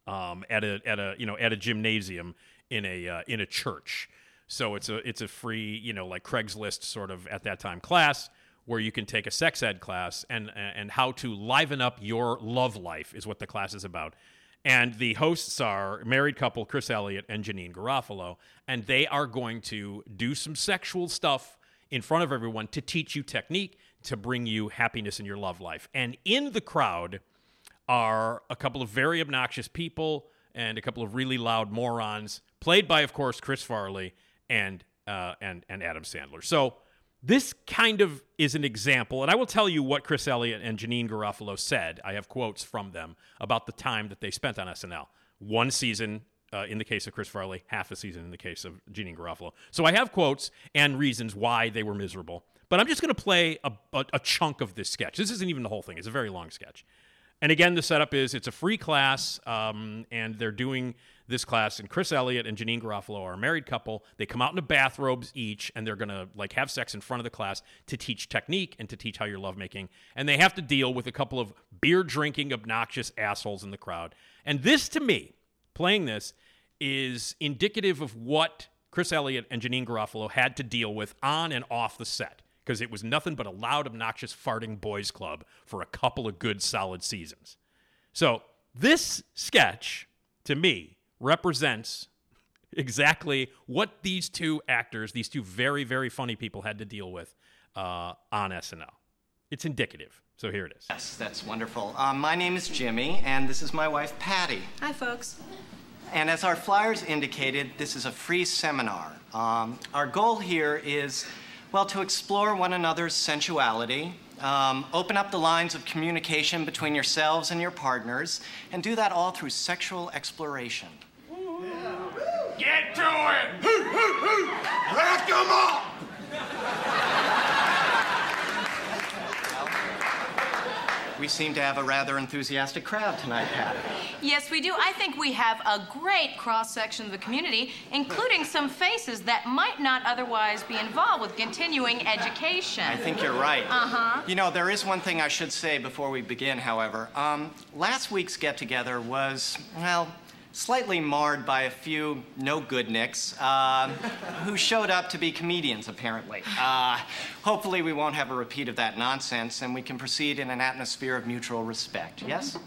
um, at a at a you know at a gymnasium in a uh, in a church. So it's a it's a free you know like Craigslist sort of at that time class where you can take a sex ed class and and how to liven up your love life is what the class is about. And the hosts are married couple Chris Elliott and Janeane Garofalo, and they are going to do some sexual stuff in front of everyone to teach you technique to bring you happiness in your love life. And in the crowd are a couple of very obnoxious people and a couple of really loud morons, played by, of course, Chris Farley and uh, and and Adam Sandler. So this kind of is an example, and I will tell you what Chris Elliott and Janeane Garofalo said. I have quotes from them about the time that they spent on SNL. One season uh, in the case of Chris Farley, half a season in the case of Janeane Garofalo. So I have quotes and reasons why they were miserable. But I'm just going to play a, a, a chunk of this sketch. This isn't even the whole thing. It's a very long sketch. And again, the setup is it's a free class, um, and they're doing this class. And Chris Elliott and Janeane Garofalo are a married couple. They come out in bathrobes each, and they're gonna like have sex in front of the class to teach technique and to teach how you're lovemaking. And they have to deal with a couple of beer drinking, obnoxious assholes in the crowd. And this, to me, playing this is indicative of what Chris Elliott and Janeane Garofalo had to deal with on and off the set. Because it was nothing but a loud, obnoxious, farting boys club for a couple of good, solid seasons. So this sketch, to me, represents exactly what these two actors, these two very, very funny people, had to deal with uh, on SNL. It's indicative. So here it is. Yes, that's wonderful. Um, my name is Jimmy, and this is my wife, Patty. Hi, folks. And as our flyers indicated, this is a free seminar. Um, our goal here is, well, to explore one another's sensuality, um, open up the lines of communication between yourselves and your partners, and do that all through sexual exploration. Get to it! Let them up! We seem to have a rather enthusiastic crowd tonight, Pat. Yes, we do. I think we have a great cross section of the community, including some faces that might not otherwise be involved with continuing education. I think you're right. Uh huh. You know, there is one thing I should say before we begin, however. Um, last week's get together was, well, slightly marred by a few no good nicks uh, who showed up to be comedians, apparently. Uh, hopefully, we won't have a repeat of that nonsense and we can proceed in an atmosphere of mutual respect. Yes?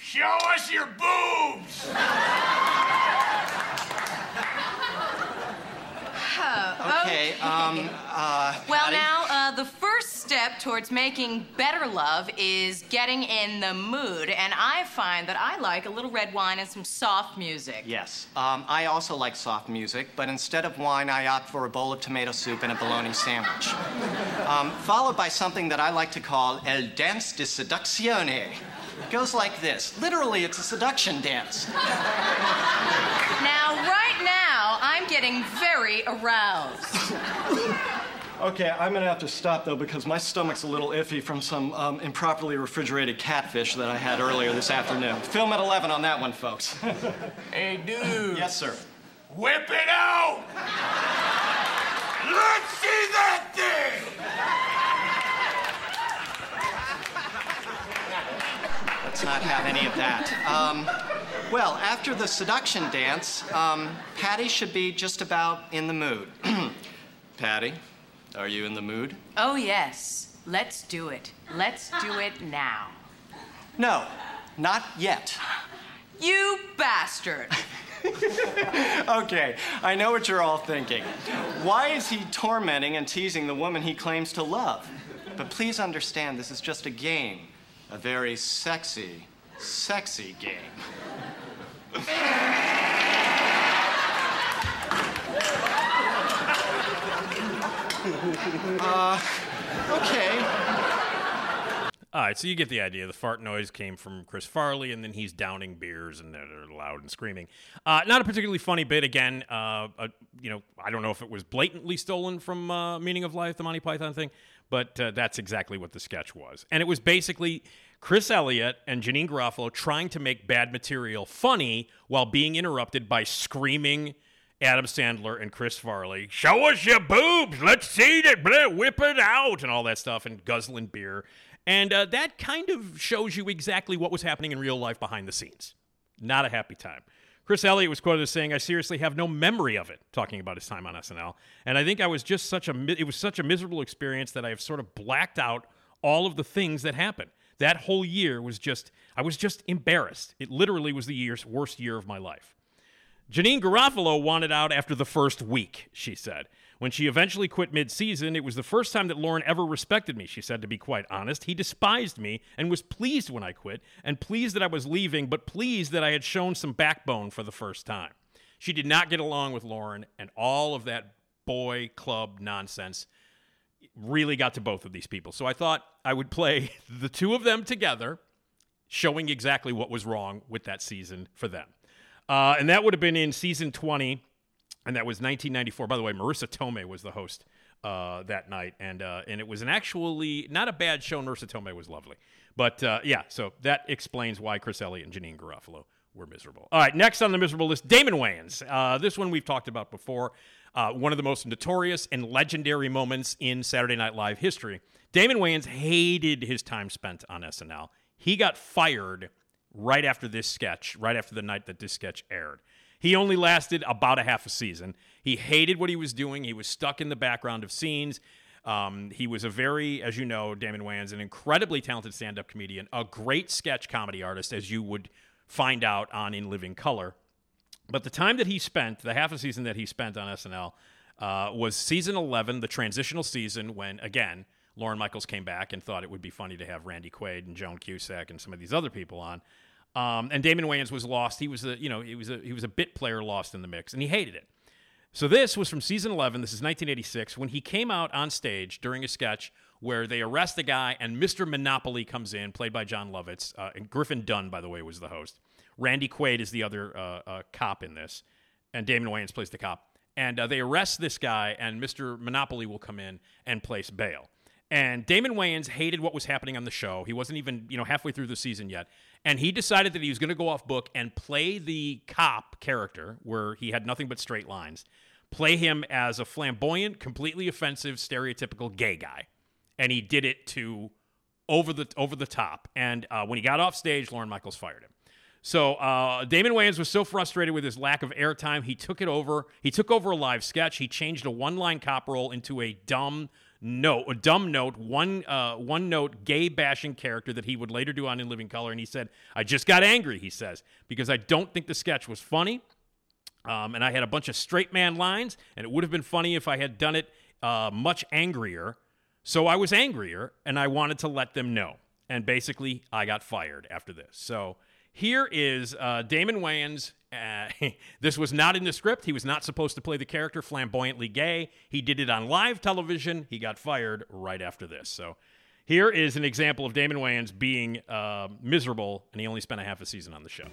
Show us your boobs! Okay, um, uh. Well, Patty? now, the first step towards making better love is getting in the mood. And I find that I like a little red wine and some soft music. Yes. Um, I also like soft music, but instead of wine, I opt for a bowl of tomato soup and a bologna sandwich. Um, followed by something that I like to call El Dance de Seduzione. It goes like this. Literally, it's a seduction dance. Now, right now, I'm getting very aroused. [laughs] Okay, I'm gonna have to stop though because my stomach's a little iffy from some um, improperly refrigerated catfish that I had earlier this afternoon. Film at 11 on that one, folks. [laughs] Hey, dude. yes, sir. Whip it out! Let's see that thing! Let's not have any of that. Um, well, after the seduction dance, um, Patty should be just about in the mood. [clears throat] Patty, are you in the mood? Oh, yes. Let's do it. Let's do it now. No, not yet. You bastard. [laughs] Okay, I know what you're all thinking. Why is he tormenting and teasing the woman he claims to love? But please understand, this is just a game. A very sexy, sexy game. [laughs] [laughs] Uh, okay. All right, so you get the idea. The fart noise came from Chris Farley, and then he's downing beers, and they're loud and screaming. Uh, not a particularly funny bit. Again, uh, uh, you know, I don't know if it was blatantly stolen from uh, Meaning of Life, the Monty Python thing, but uh, that's exactly what the sketch was. And it was basically Chris Elliott and Janeane Garofalo trying to make bad material funny while being interrupted by screaming Adam Sandler and Chris Farley, show us your boobs, let's see it, blah, whip it out, and all that stuff, and guzzling beer. And uh, that kind of shows you exactly what was happening in real life behind the scenes. Not a happy time. Chris Elliott was quoted as saying, "I seriously have no memory of it." Talking about his time on SNL, and I think I was just such a it was such a miserable experience that I have sort of blacked out all of the things that happened. That whole year was just I was just embarrassed. It literally was the year's worst year of my life. Janeane Garofalo wanted out after the first week, she said. When she eventually quit mid season, it was the first time that Lorne ever respected me, she said, to be quite honest. He despised me and was pleased when I quit, and pleased that I was leaving, but pleased that I had shown some backbone for the first time. She did not get along with Lorne, and all of that boy club nonsense really got to both of these people. So I thought I would play [laughs] the two of them together, showing exactly what was wrong with that season for them. Uh, and that would have been in season 20, and that was 1994. By the way, Marisa Tomei was the host uh, that night, and uh, and it was an actually not a bad show. Marisa Tomei was lovely, but uh, yeah, so that explains why Chris Elliott and Janeane Garofalo were miserable. All right, next on the miserable list, Damon Wayans. Uh, this one we've talked about before. Uh, one of the most notorious and legendary moments in Saturday Night Live history. Damon Wayans hated his time spent on SNL. He got fired right after this sketch, right after the night that this sketch aired. He only lasted about a half a season. He hated what he was doing. He was stuck in the background of scenes. Um, he was a very, as you know, Damon Wayans, an incredibly talented stand up comedian, a great sketch comedy artist, as you would find out on In Living Color. But the time that he spent, the half a season that he spent on SNL, uh, was season 11, the transitional season, when, again, Lorne Michaels came back and thought it would be funny to have Randy Quaid and Joan Cusack and some of these other people on. Um, and Damon Wayans was lost. He was a, you know, he was a, he was a bit player lost in the mix, and he hated it. So this was from season 11. This is 1986 when he came out on stage during a sketch where they arrest a guy and Mr. Monopoly comes in, played by Jon Lovitz. Uh, and Griffin Dunne, by the way, was the host. Randy Quaid is the other uh, uh, cop in this, and Damon Wayans plays the cop. And uh, they arrest this guy, and Mr. Monopoly will come in and place bail. And Damon Wayans hated what was happening on the show. He wasn't even, you know, halfway through the season yet. And he decided that he was going to go off book and play the cop character where he had nothing but straight lines. Play him as a flamboyant, completely offensive, stereotypical gay guy. And he did it to over the over the top. And uh, when he got off stage, Lorne Michaels fired him. So uh, Damon Wayans was so frustrated with his lack of airtime, he took it over. He took over a live sketch. He changed a one-line cop role into a dumb note, a dumb note, one uh, one note gay bashing character that he would later do on In Living Color. And he said, "I just got angry," he says, because I don't think the sketch was funny. Um, and I had a bunch of straight man lines, and it would have been funny if I had done it uh, much angrier. So I was angrier, and I wanted to let them know. And basically, I got fired after this. So here is uh, Damon Wayans. Uh, [laughs] this was not in the script. He was not supposed to play the character flamboyantly gay. He did it on live television. He got fired right after this. So here is an example of Damon Wayans being uh, miserable, and he only spent a half a season on the show.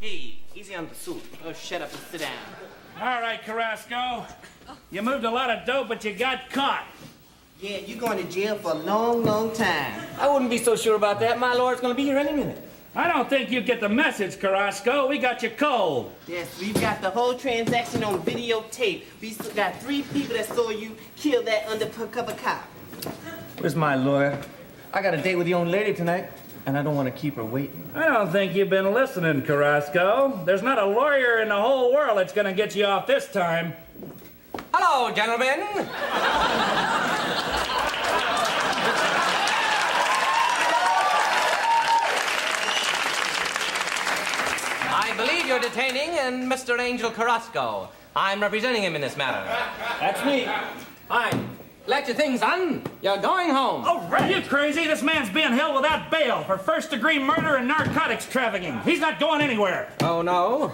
Hey, easy on the soup. Oh, shut up and sit down. All right, Carrasco. You moved a lot of dough, but you got caught. Yeah, you're going to jail for a long, long time. I wouldn't be so sure about that. My lawyer's going to be here any minute. I don't think you get the message, Carrasco. We got you cold. Yes, we've got the whole transaction on videotape. We still got three people that saw you kill that undercover cop. Where's my lawyer? I got a date with the young lady tonight, and I don't want to keep her waiting. I don't think you've been listening, Carrasco. There's not a lawyer in the whole world that's going to get you off this time. Hello, gentlemen. I believe you're detaining and Mr. Angel Carrasco. I'm representing him in this matter. That's me. Hi. Let your things on. You're going home. Oh, are you crazy? This man's being held without bail for first degree murder and narcotics trafficking. He's not going anywhere. Oh, no?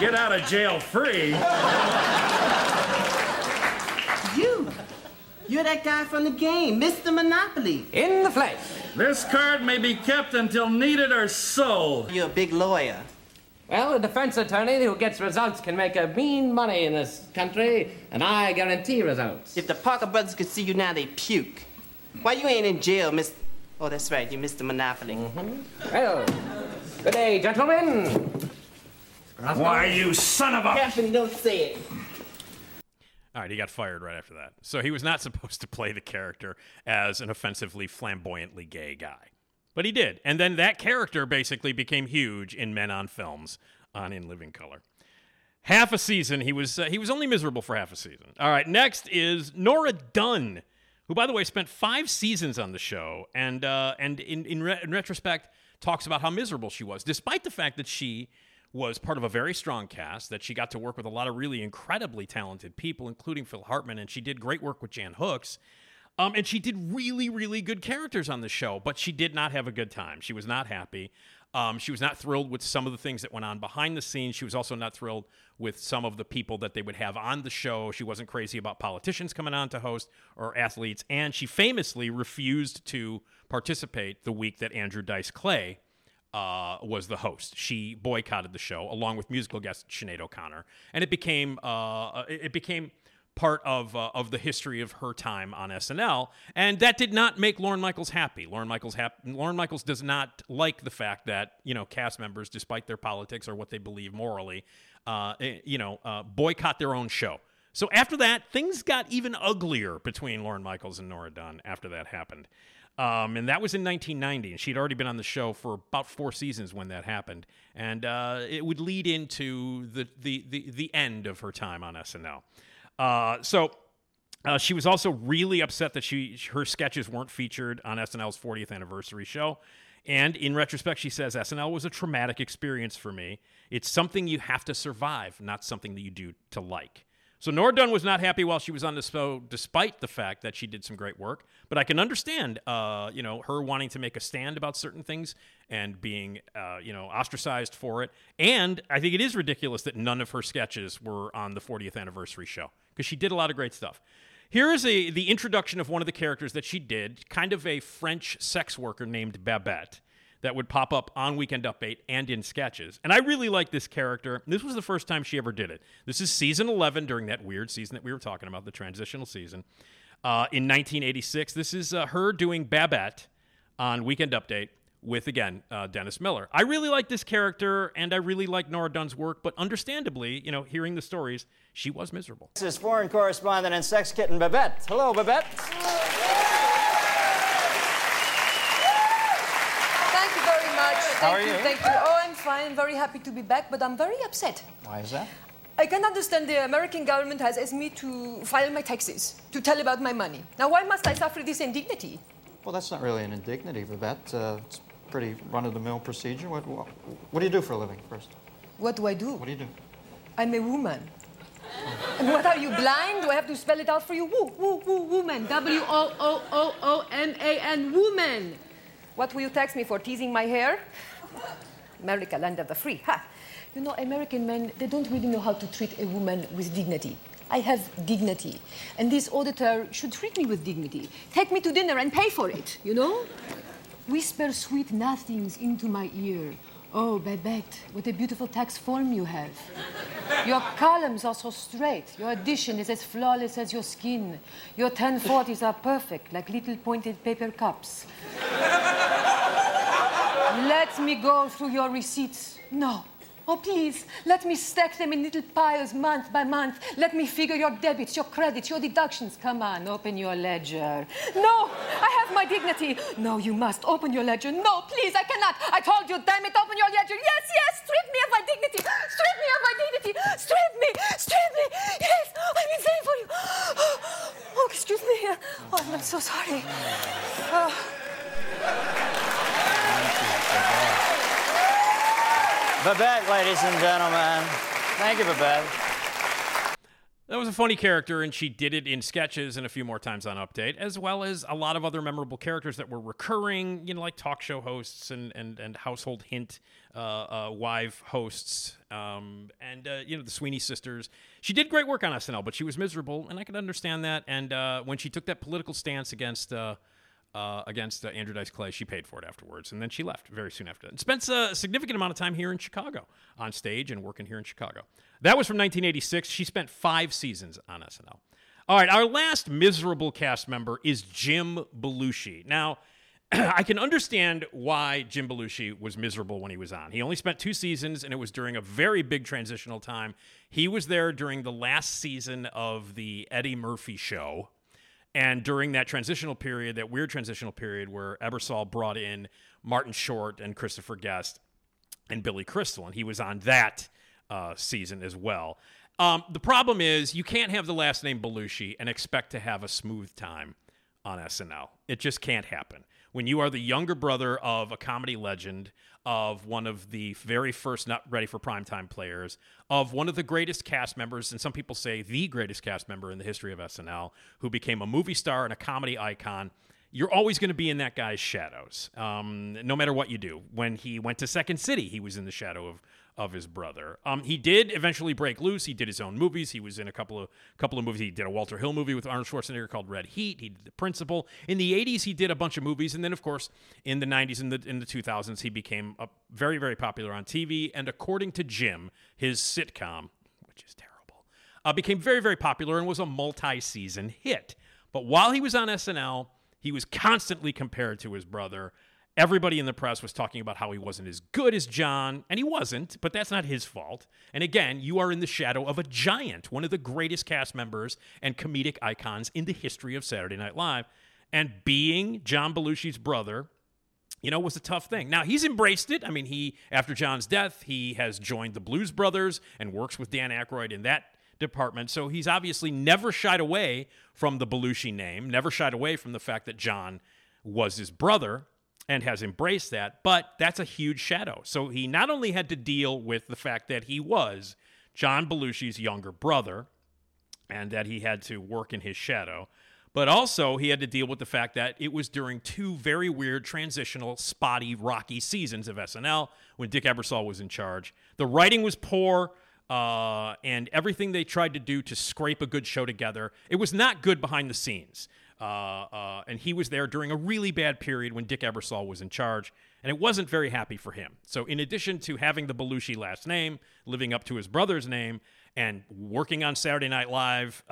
Get out of jail free. You. You're that guy from the game, Mr. Monopoly. In the flesh. This card may be kept until needed or sold. You're a big lawyer. Well, a defense attorney who gets results can make a mean money in this country, and I guarantee results. If the Parker brothers could see you now, they'd puke. Why you ain't in jail, Miss? Oh, that's right, you're Mr. Monopoly. Mm-hmm. Well, good day, gentlemen. Why, you son of a... Captain, don't say it. All right, he got fired right after that. So he was not [laughs] supposed to play the character as an offensively flamboyantly gay guy. But he did. And then that character basically became huge in Men on Films on In Living Color. Half a season, he was uh, he was only miserable for half a season. All right, next is Nora Dunn, who by the way spent 5 seasons on the show and uh, and in in, re- in retrospect talks about how miserable she was despite the fact that she was part of a very strong cast, that she got to work with a lot of really incredibly talented people, including Phil Hartman, and she did great work with Jan Hooks. Um, and she did really, really good characters on the show, but she did not have a good time. She was not happy. Um, she was not thrilled with some of the things that went on behind the scenes. She was also not thrilled with some of the people that they would have on the show. She wasn't crazy about politicians coming on to host or athletes. And she famously refused to participate the week that Andrew Dice Clay uh, was the host. She boycotted the show along with musical guest Sinead O'Connor, and it became uh, it became part of uh, of the history of her time on SNL, and that did not make Lorne Michaels happy. Lorne Michaels hap- Lorne Michaels does not like the fact that you know cast members, despite their politics or what they believe morally, uh, you know, uh, boycott their own show. So after that, things got even uglier between Lorne Michaels and Nora Dunn after that happened. Um, and that was in 1990. And she'd already been on the show for about four seasons when that happened. And uh, it would lead into the, the, the, the end of her time on SNL. Uh, so uh, she was also really upset that she her sketches weren't featured on SNL's 40th anniversary show. And in retrospect, she says SNL was a traumatic experience for me. It's something you have to survive, not something that you do to like. So Nora Dunn was not happy while she was on the show, despite the fact that she did some great work. But I can understand, uh, you know, her wanting to make a stand about certain things and being, uh, you know, ostracized for it. And I think it is ridiculous that none of her sketches were on the 40th anniversary show because she did a lot of great stuff. Here is a the introduction of one of the characters that she did, kind of a French sex worker named Babette that would pop up on Weekend Update and in sketches. And I really like this character. This was the first time she ever did it. This is season 11 during that weird season that we were talking about, the transitional season. Uh, in 1986, this is uh, her doing Babette on Weekend Update with, again, uh, Dennis Miller. I really like this character, and I really like Nora Dunn's work, but understandably, you know, hearing the stories, she was miserable. This is foreign correspondent and sex kitten Babette. Hello, Babette. Thank you very much. Thank How are you? Thank you. Oh, I'm fine. Very happy to be back, but I'm very upset. Why is that? I can't understand the American government has asked me to file my taxes, to tell about my money. Now, why must I suffer this indignity? Well, that's not really an indignity, Babette. Uh, it's pretty run-of-the-mill procedure. What, what, what do you do for a living, first? What do I do? What do you do? I'm a woman. And what are you blind? Do I have to spell it out for you? Woo, woo, woo, woman. W O O O O M A N, woman. What will you tax me for teasing my hair? America, land of the free. Ha! You know, American men, they don't really know how to treat a woman with dignity. I have dignity. And this auditor should treat me with dignity. Take me to dinner and pay for it, you know? Whisper sweet nothings into my ear. Oh, Babette, what a beautiful tax form you have. Your columns are so straight. Your addition is as flawless as your skin. Your 1040s are perfect, like little pointed paper cups. Let me go through your receipts. No. Oh, please, let me stack them in little piles month by month. Let me figure your debits, your credits, your deductions. Come on, open your ledger. No, I have my dignity. No, you must open your ledger. No, please, I cannot. I told you, damn it, open your ledger. Yes, yes, strip me of my dignity. Strip me of my dignity. Strip me, strip me. Yes, I'm insane for you. Oh, excuse me. Oh, I'm so sorry. Oh. [laughs] Babette, ladies and gentlemen. Thank you, Babette. That was a funny character, and she did it in sketches and a few more times on Update, as well as a lot of other memorable characters that were recurring, you know, like talk show hosts and and, and household hint uh, uh, wife hosts, um, and uh, you know the Sweeney sisters. She did great work on SNL, but she was miserable, and I can understand that. And uh, when she took that political stance against. Uh, uh, against uh, Andrew Dice Clay. She paid for it afterwards, and then she left very soon after that. And spent a significant amount of time here in Chicago on stage and working here in Chicago. That was from 1986. She spent five seasons on SNL. All right, our last miserable cast member is Jim Belushi. Now, [clears throat] I can understand why Jim Belushi was miserable when he was on. He only spent two seasons, and it was during a very big transitional time. He was there during the last season of the Eddie Murphy show. And during that transitional period, that weird transitional period where Ebersol brought in Martin Short and Christopher Guest and Billy Crystal, and he was on that uh, season as well. Um, the problem is you can't have the last name Belushi and expect to have a smooth time on SNL. It just can't happen. When you are the younger brother of a comedy legend, of one of the very first not ready for primetime players, of one of the greatest cast members, and some people say the greatest cast member in the history of SNL, who became a movie star and a comedy icon, you're always going to be in that guy's shadows, um, no matter what you do. When he went to Second City, he was in the shadow of of his brother. Um, he did eventually break loose. He did his own movies. He was in a couple of couple of movies. He did a Walter Hill movie with Arnold Schwarzenegger called Red Heat. He did The Principal. In the 80s, he did a bunch of movies, and then of course in the 90s and the in the 2000s, he became a, very very popular on TV. And according to Jim, his sitcom, which is terrible, uh, became very very popular and was a multi-season hit. But while he was on SNL, he was constantly compared to his brother. Everybody in the press was talking about how he wasn't as good as John, and he wasn't, but that's not his fault. And again, you are in the shadow of a giant, one of the greatest cast members and comedic icons in the history of Saturday Night Live. And being John Belushi's brother, you know, was a tough thing. Now, he's embraced it. I mean, he, after John's death, he has joined the Blues Brothers and works with Dan Aykroyd in that department. So he's obviously never shied away from the Belushi name, never shied away from the fact that John was his brother and has embraced that. But that's a huge shadow. So he not only had to deal with the fact that he was John Belushi's younger brother and that he had to work in his shadow, but also he had to deal with the fact that it was during two very weird, transitional, spotty, rocky seasons of SNL when Dick Ebersol was in charge. The writing was poor. Uh, and everything they tried to do to scrape a good show together, it was not good behind the scenes. Uh, uh, and he was there during a really bad period when Dick Ebersol was in charge, and it wasn't very happy for him. So, in addition to having the Belushi last name, living up to his brother's name, and working on Saturday Night Live,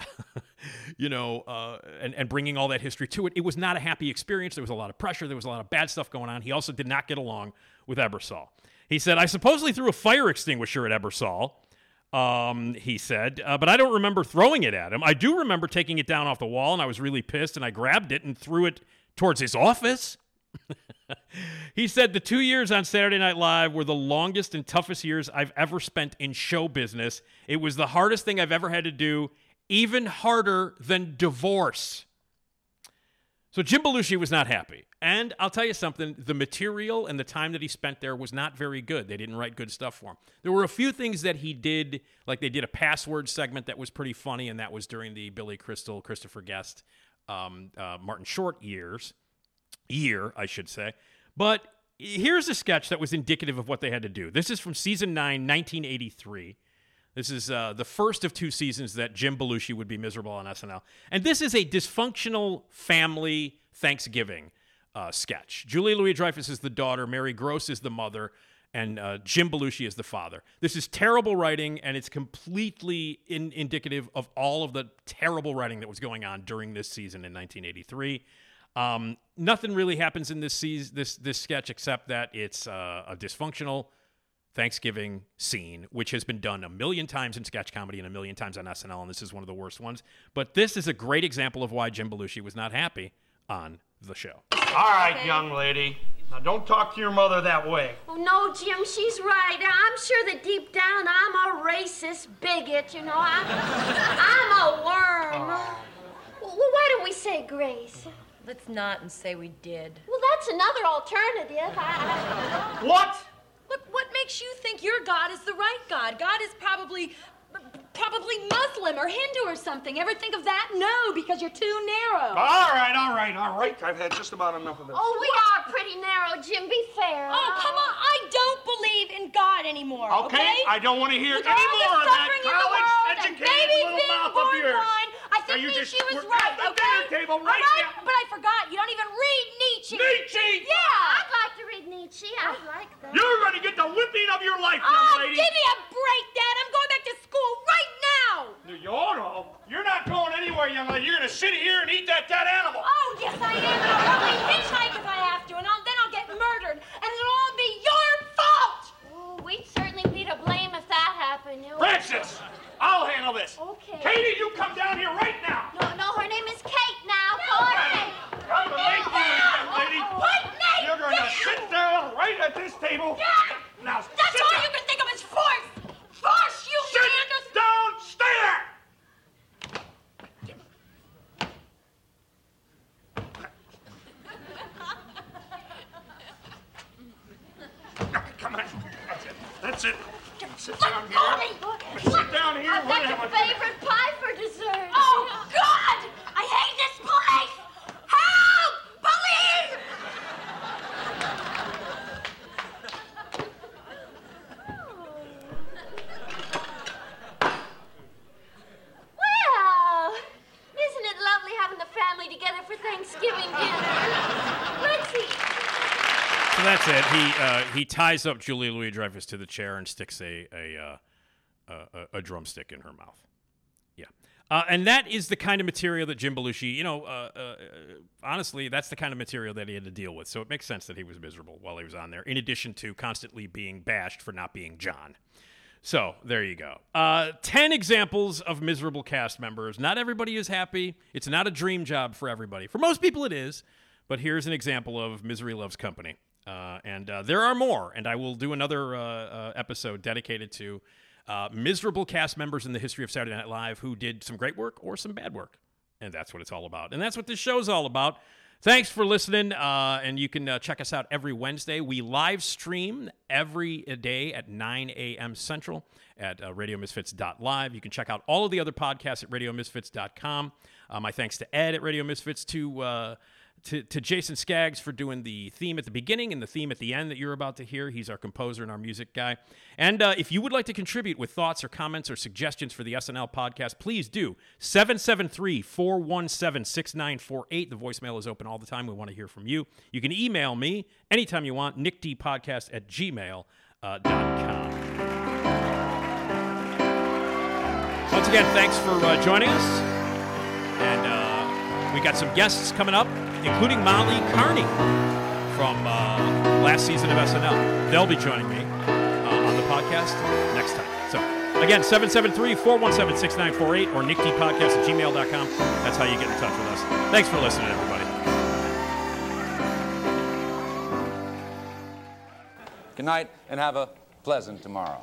[laughs] you know, uh, and, and bringing all that history to it, it was not a happy experience. There was a lot of pressure. There was a lot of bad stuff going on. He also did not get along with Ebersol. He said, I supposedly threw a fire extinguisher at Ebersol um, he said, uh, but I don't remember throwing it at him. I do remember taking it down off the wall, and I was really pissed, and I grabbed it and threw it towards his office. [laughs] he said the two years on Saturday Night Live were the longest and toughest years I've ever spent in show business. It was the hardest thing I've ever had to do, even harder than divorce. So Jim Belushi was not happy. And I'll tell you something the material and the time that he spent there was not very good. They didn't write good stuff for him. There were a few things that he did, like they did a password segment that was pretty funny, and that was during the Billy Crystal, Christopher Guest, um, uh, Martin Short years. Year, I should say. But here's a sketch that was indicative of what they had to do. This is from season 9, 1983. This is uh, the first of two seasons that Jim Belushi would be miserable on SNL. And this is a dysfunctional family Thanksgiving uh, sketch. Julie Louis Dreyfus is the daughter, Mary Gross is the mother, and uh, Jim Belushi is the father. This is terrible writing, and it's completely in- indicative of all of the terrible writing that was going on during this season in 1983. Um, nothing really happens in this season, this this sketch except that it's uh, a dysfunctional Thanksgiving scene, which has been done a million times in sketch comedy and a million times on SNL, and this is one of the worst ones. But this is a great example of why Jim Belushi was not happy on the show. All right, young lady. Now don't talk to your mother that way. Oh, no, Jim, she's right. I'm sure that deep down I'm a racist bigot, you know. I'm, I'm a worm. Well, why don't we say grace? Let's not and say we did. Well, that's another alternative. I... What? Look, what makes you think your God is the right God? God is probably probably Muslim or Hindu or something. Ever think of that? No, because you're too narrow. All right, all right, all right. I've had just about enough of this. Oh, we are pretty narrow, Jim. Be fair. Oh, come on. I don't believe in God anymore. Okay, Okay? I don't want to hear With any more of that suffering in the world and college-educated little mouth of born yours. Blind, I Now think you Nietzsche just- was we're right, at the okay? dinner table right All right, now. But I forgot. You don't even read Nietzsche. Nietzsche? Yeah. I'd like to read Nietzsche. I'd oh. like that. You're going to get the whipping of your life, Oh, young lady. give me a break, Dad. I'm going back to school right now. You ought to. You're not going anywhere, young lady. You're going to sit here and eat that dead animal. Oh, yes, I am. And I'll probably hitchhike if I have to, and I'll, then I'll get murdered, and it'll all be your fault. Oh, we'd certainly be to blame if that happened. You know. Francis, I'll handle this. Okay. Katie, you come down here right now. No, no, her name is Kate now. Her Kate. Going to make you, young lady. What, Nate? You're going to sit down right at this table. Yeah. Now, That's all down. you can think of is force. Force, you Sit understand? down. Stay there. Come on. That's it. That's it. Sit down Let go of here. Oh, me. Sit down here. I've got your favorite pie for dessert. Oh, God! I hate this place! Help! Police! Well, isn't it lovely having the family together for Thanksgiving dinner? That's it. He uh, he ties up Julia Louis Dreyfus to the chair and sticks a a, uh, a, a drumstick in her mouth. Yeah, uh, and that is the kind of material that Jim Belushi, you know, uh, uh, honestly, that's the kind of material that he had to deal with. So it makes sense that he was miserable while he was on there. In addition to constantly being bashed for not being John. So there you go. Uh, 10 examples of miserable cast members. Not everybody is happy. It's not a dream job for everybody. For most people, it is. But here's an example of Misery Loves Company. Uh, and uh, there are more. And I will do another uh, uh, episode dedicated to uh, miserable cast members in the history of Saturday Night Live who did some great work or some bad work. And that's what it's all about. And that's what this show's all about. Thanks for listening. Uh, and you can check us out every Wednesday. We live stream every day at 9 a.m. Central at uh, radiomisfits.live. You can check out all of the other podcasts at radiomisfits.com. My thanks to Ed at Radio Misfits, to to, to Jason Skaggs for doing the theme at the beginning and the theme at the end that you're about to hear. He's our composer and our music guy. And uh, if you would like to contribute with thoughts or comments or suggestions for the SNL podcast, please do. 773 417 6948. The voicemail is open all the time. We want to hear from you. You can email me anytime you want, nickdpodcast at gmail.com. Uh. Once again, thanks for uh, joining us. And uh, we got some guests coming up including Molly Kearney from uh, last season of SNL. They'll be joining me uh, on the podcast next time. So, again, 773 417 6948 or nickdpodcast at gmail.com. That's how you get in touch with us. Thanks for listening, everybody. Good night and have a pleasant tomorrow.